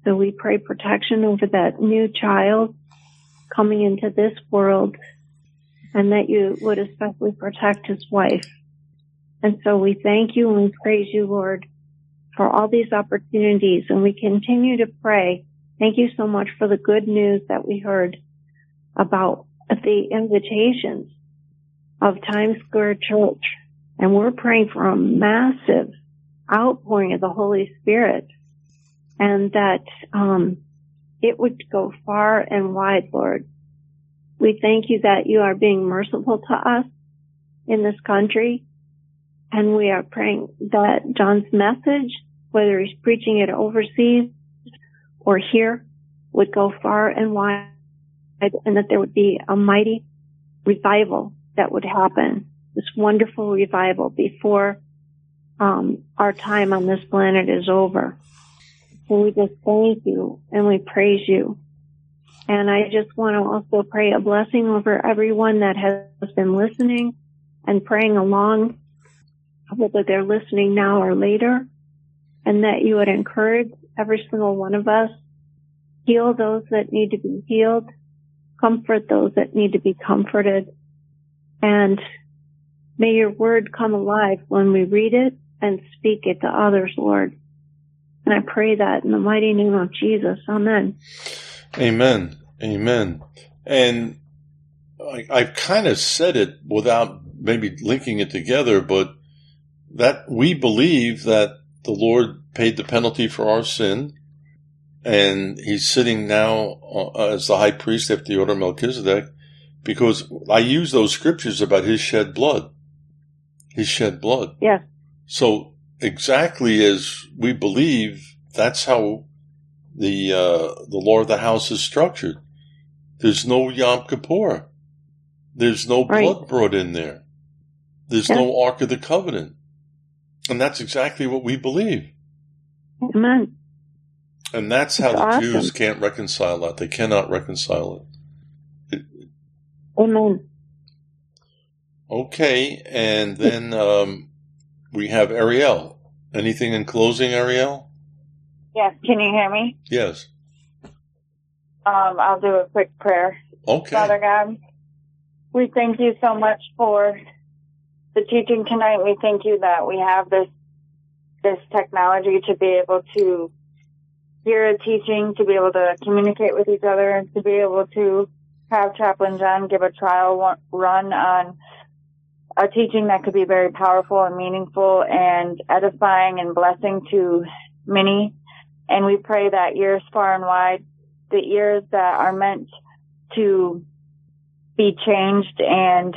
Speaker 5: So we pray protection over that new child coming into this world and that you would especially protect his wife. And so we thank you and we praise you, Lord, for all these opportunities and we continue to pray. Thank you so much for the good news that we heard about the invitations of Times Square Church. And we're praying for a massive outpouring of the Holy Spirit and that um, it would go far and wide, Lord. We thank you that you are being merciful to us in this country. And we are praying that John's message, whether he's preaching it overseas or here, would go far and wide and that there would be a mighty revival that would happen, this wonderful revival before um, our time on this planet is over. So we just thank you and we praise you. And I just want to also pray a blessing over everyone that has been listening and praying along, whether they're listening now or later, and that you would encourage every single one of us, heal those that need to be healed, comfort those that need to be comforted, and may your word come alive when we read it and speak it to others, Lord. And I pray that in the mighty name of Jesus. Amen.
Speaker 1: Amen. Amen. And I, I've kind of said it without maybe linking it together, but that we believe that the Lord paid the penalty for our sin, and He's sitting now uh, as the high priest after the order of Melchizedek, because I use those scriptures about His shed blood. His shed blood.
Speaker 5: Yes.
Speaker 1: So exactly as we believe, that's how the uh, the law of the house is structured. There's no Yom Kippur. There's no
Speaker 5: Right.
Speaker 1: blood brought in there. There's
Speaker 5: Yeah.
Speaker 1: no Ark of the Covenant. And that's exactly what we believe.
Speaker 5: Amen.
Speaker 1: And that's how the
Speaker 5: awesome.
Speaker 1: Jews can't reconcile that. They cannot reconcile it.
Speaker 5: Amen.
Speaker 1: Okay, and then um, we have Ariel. Anything in closing, Ariel?
Speaker 7: Yes, can you hear me?
Speaker 1: Yes.
Speaker 7: Um, I'll do a quick prayer.
Speaker 1: Okay.
Speaker 7: Father God, we thank you so much for the teaching tonight. We thank you that we have this this technology to be able to hear a teaching, to be able to communicate with each other, and to be able to have Chaplain John give a trial run on a teaching that could be very powerful and meaningful and edifying and blessing to many. And we pray that ears far and wide, the ears that are meant to be changed and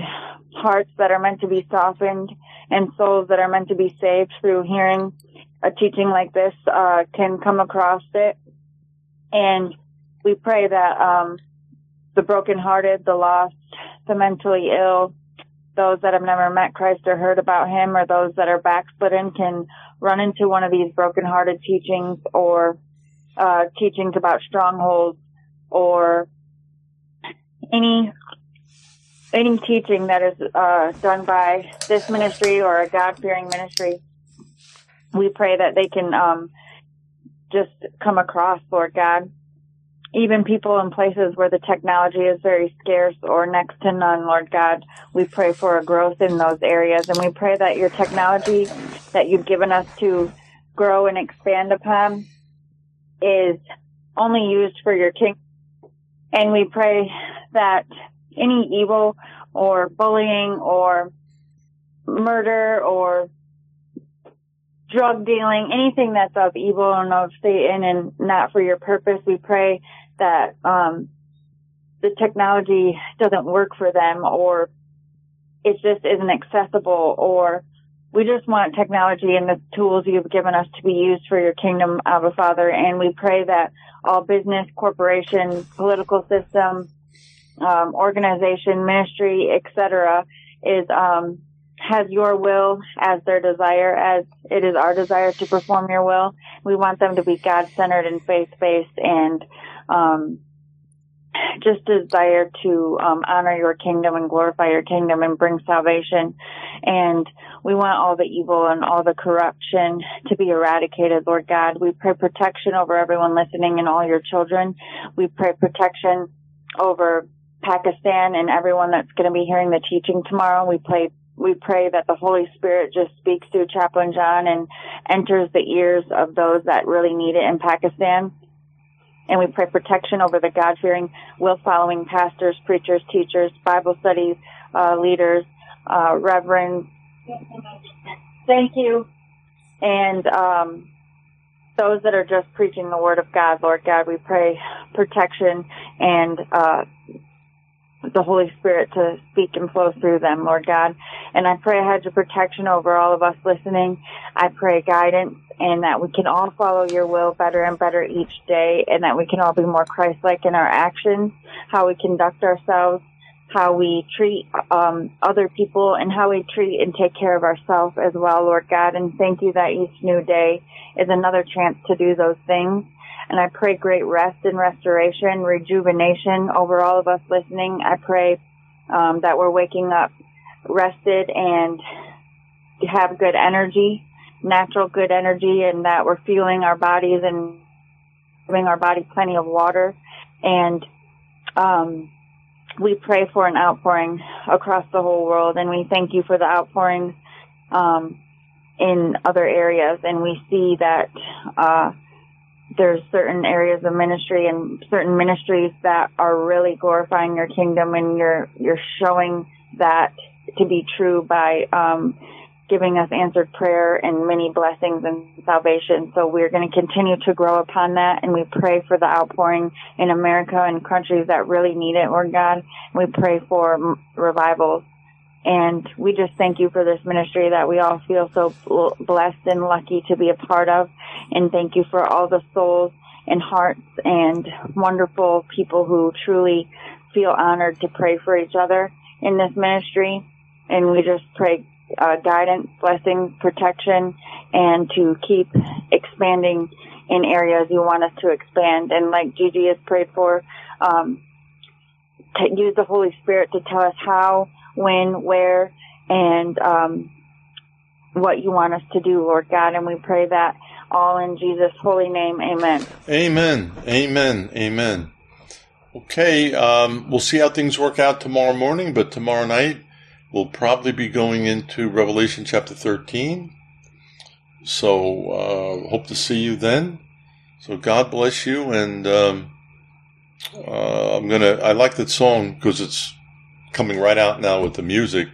Speaker 7: hearts that are meant to be softened and souls that are meant to be saved through hearing a teaching like this uh, can come across it. And we pray that um, the brokenhearted, the lost, the mentally ill, those that have never met Christ or heard about him, or those that are backslidden can run into one of these brokenhearted teachings or uh, teachings about strongholds or any any teaching that is uh, done by this ministry or a God fearing ministry we pray that they can um, just come across, Lord God. Even people in places where the technology is very scarce or next to none, Lord God, we pray for a growth in those areas. And we pray that your technology that you've given us to grow and expand upon is only used for your kingdom. And we pray that any evil or bullying or murder or drug dealing, anything that's of evil and of Satan and not for your purpose, we pray that um, the technology doesn't work for them or it just isn't accessible or we just want technology and the tools you've given us to be used for your kingdom, Abba Father. And we pray that all business, corporation, political system, um, organization, ministry, etc., is um, has your will as their desire, as it is our desire to perform your will. We want them to be God centered and faith based and um, just desire to um, honor your kingdom and glorify your kingdom and bring salvation. And we want all the evil and all the corruption to be eradicated, Lord God. We pray protection over everyone listening and all your children. We pray protection over Pakistan and everyone that's going to be hearing the teaching tomorrow. We pray we pray that the Holy Spirit just speaks through Chaplain John and enters the ears of those that really need it in Pakistan. And we pray protection over the God fearing, will following pastors, preachers, teachers, Bible study uh, leaders, uh, reverends. Thank you. And um, those that are just preaching the word of God, Lord God, we pray protection and uh, the Holy Spirit to speak and flow through them, Lord God. And I pray a hedge of protection over all of us listening. I pray guidance and that we can all follow your will better and better each day and that we can all be more Christ-like in our actions, how we conduct ourselves, how we treat um, other people and how we treat and take care of ourselves as well, Lord God. And thank you that each new day is another chance to do those things. And I pray great rest and restoration, rejuvenation over all of us listening. I pray um, that we're waking up rested and have good energy, natural good energy, and that we're fueling our bodies and giving our body plenty of water. And um, we pray for an outpouring across the whole world, and we thank you for the outpourings um, in other areas. And we see that uh, there's certain areas of ministry and certain ministries that are really glorifying your kingdom, and you're you're showing that to be true by um, giving us answered prayer and many blessings and salvation. So we're going to continue to grow upon that, and we pray for the outpouring in America and countries that really need it, Lord God. We pray for revivals. And we just thank you for this ministry that we all feel so blessed and lucky to be a part of. And thank you for all the souls and hearts and wonderful people who truly feel honored to pray for each other in this ministry. And we just pray uh, guidance, blessing, protection, and to keep expanding in areas you want us to expand. And like Gigi has prayed for, um, use the Holy Spirit to tell us how, when, where, and um, what you want us to do, Lord God. And we pray that all in Jesus' holy name. Amen.
Speaker 1: Amen. Amen. Amen. Okay, um, we'll see how things work out tomorrow morning, but tomorrow night we'll probably be going into Revelation chapter 13. So, uh, hope to see you then. So, God bless you. And um, uh, I'm to, I like that song because it's coming right out now with the music.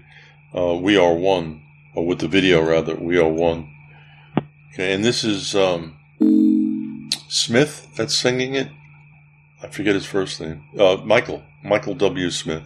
Speaker 1: Uh, we are one, or with the video rather, we are one. Okay, and this is um, Smith that's singing it. I forget his first name. Uh, Michael. Michael W. Smith.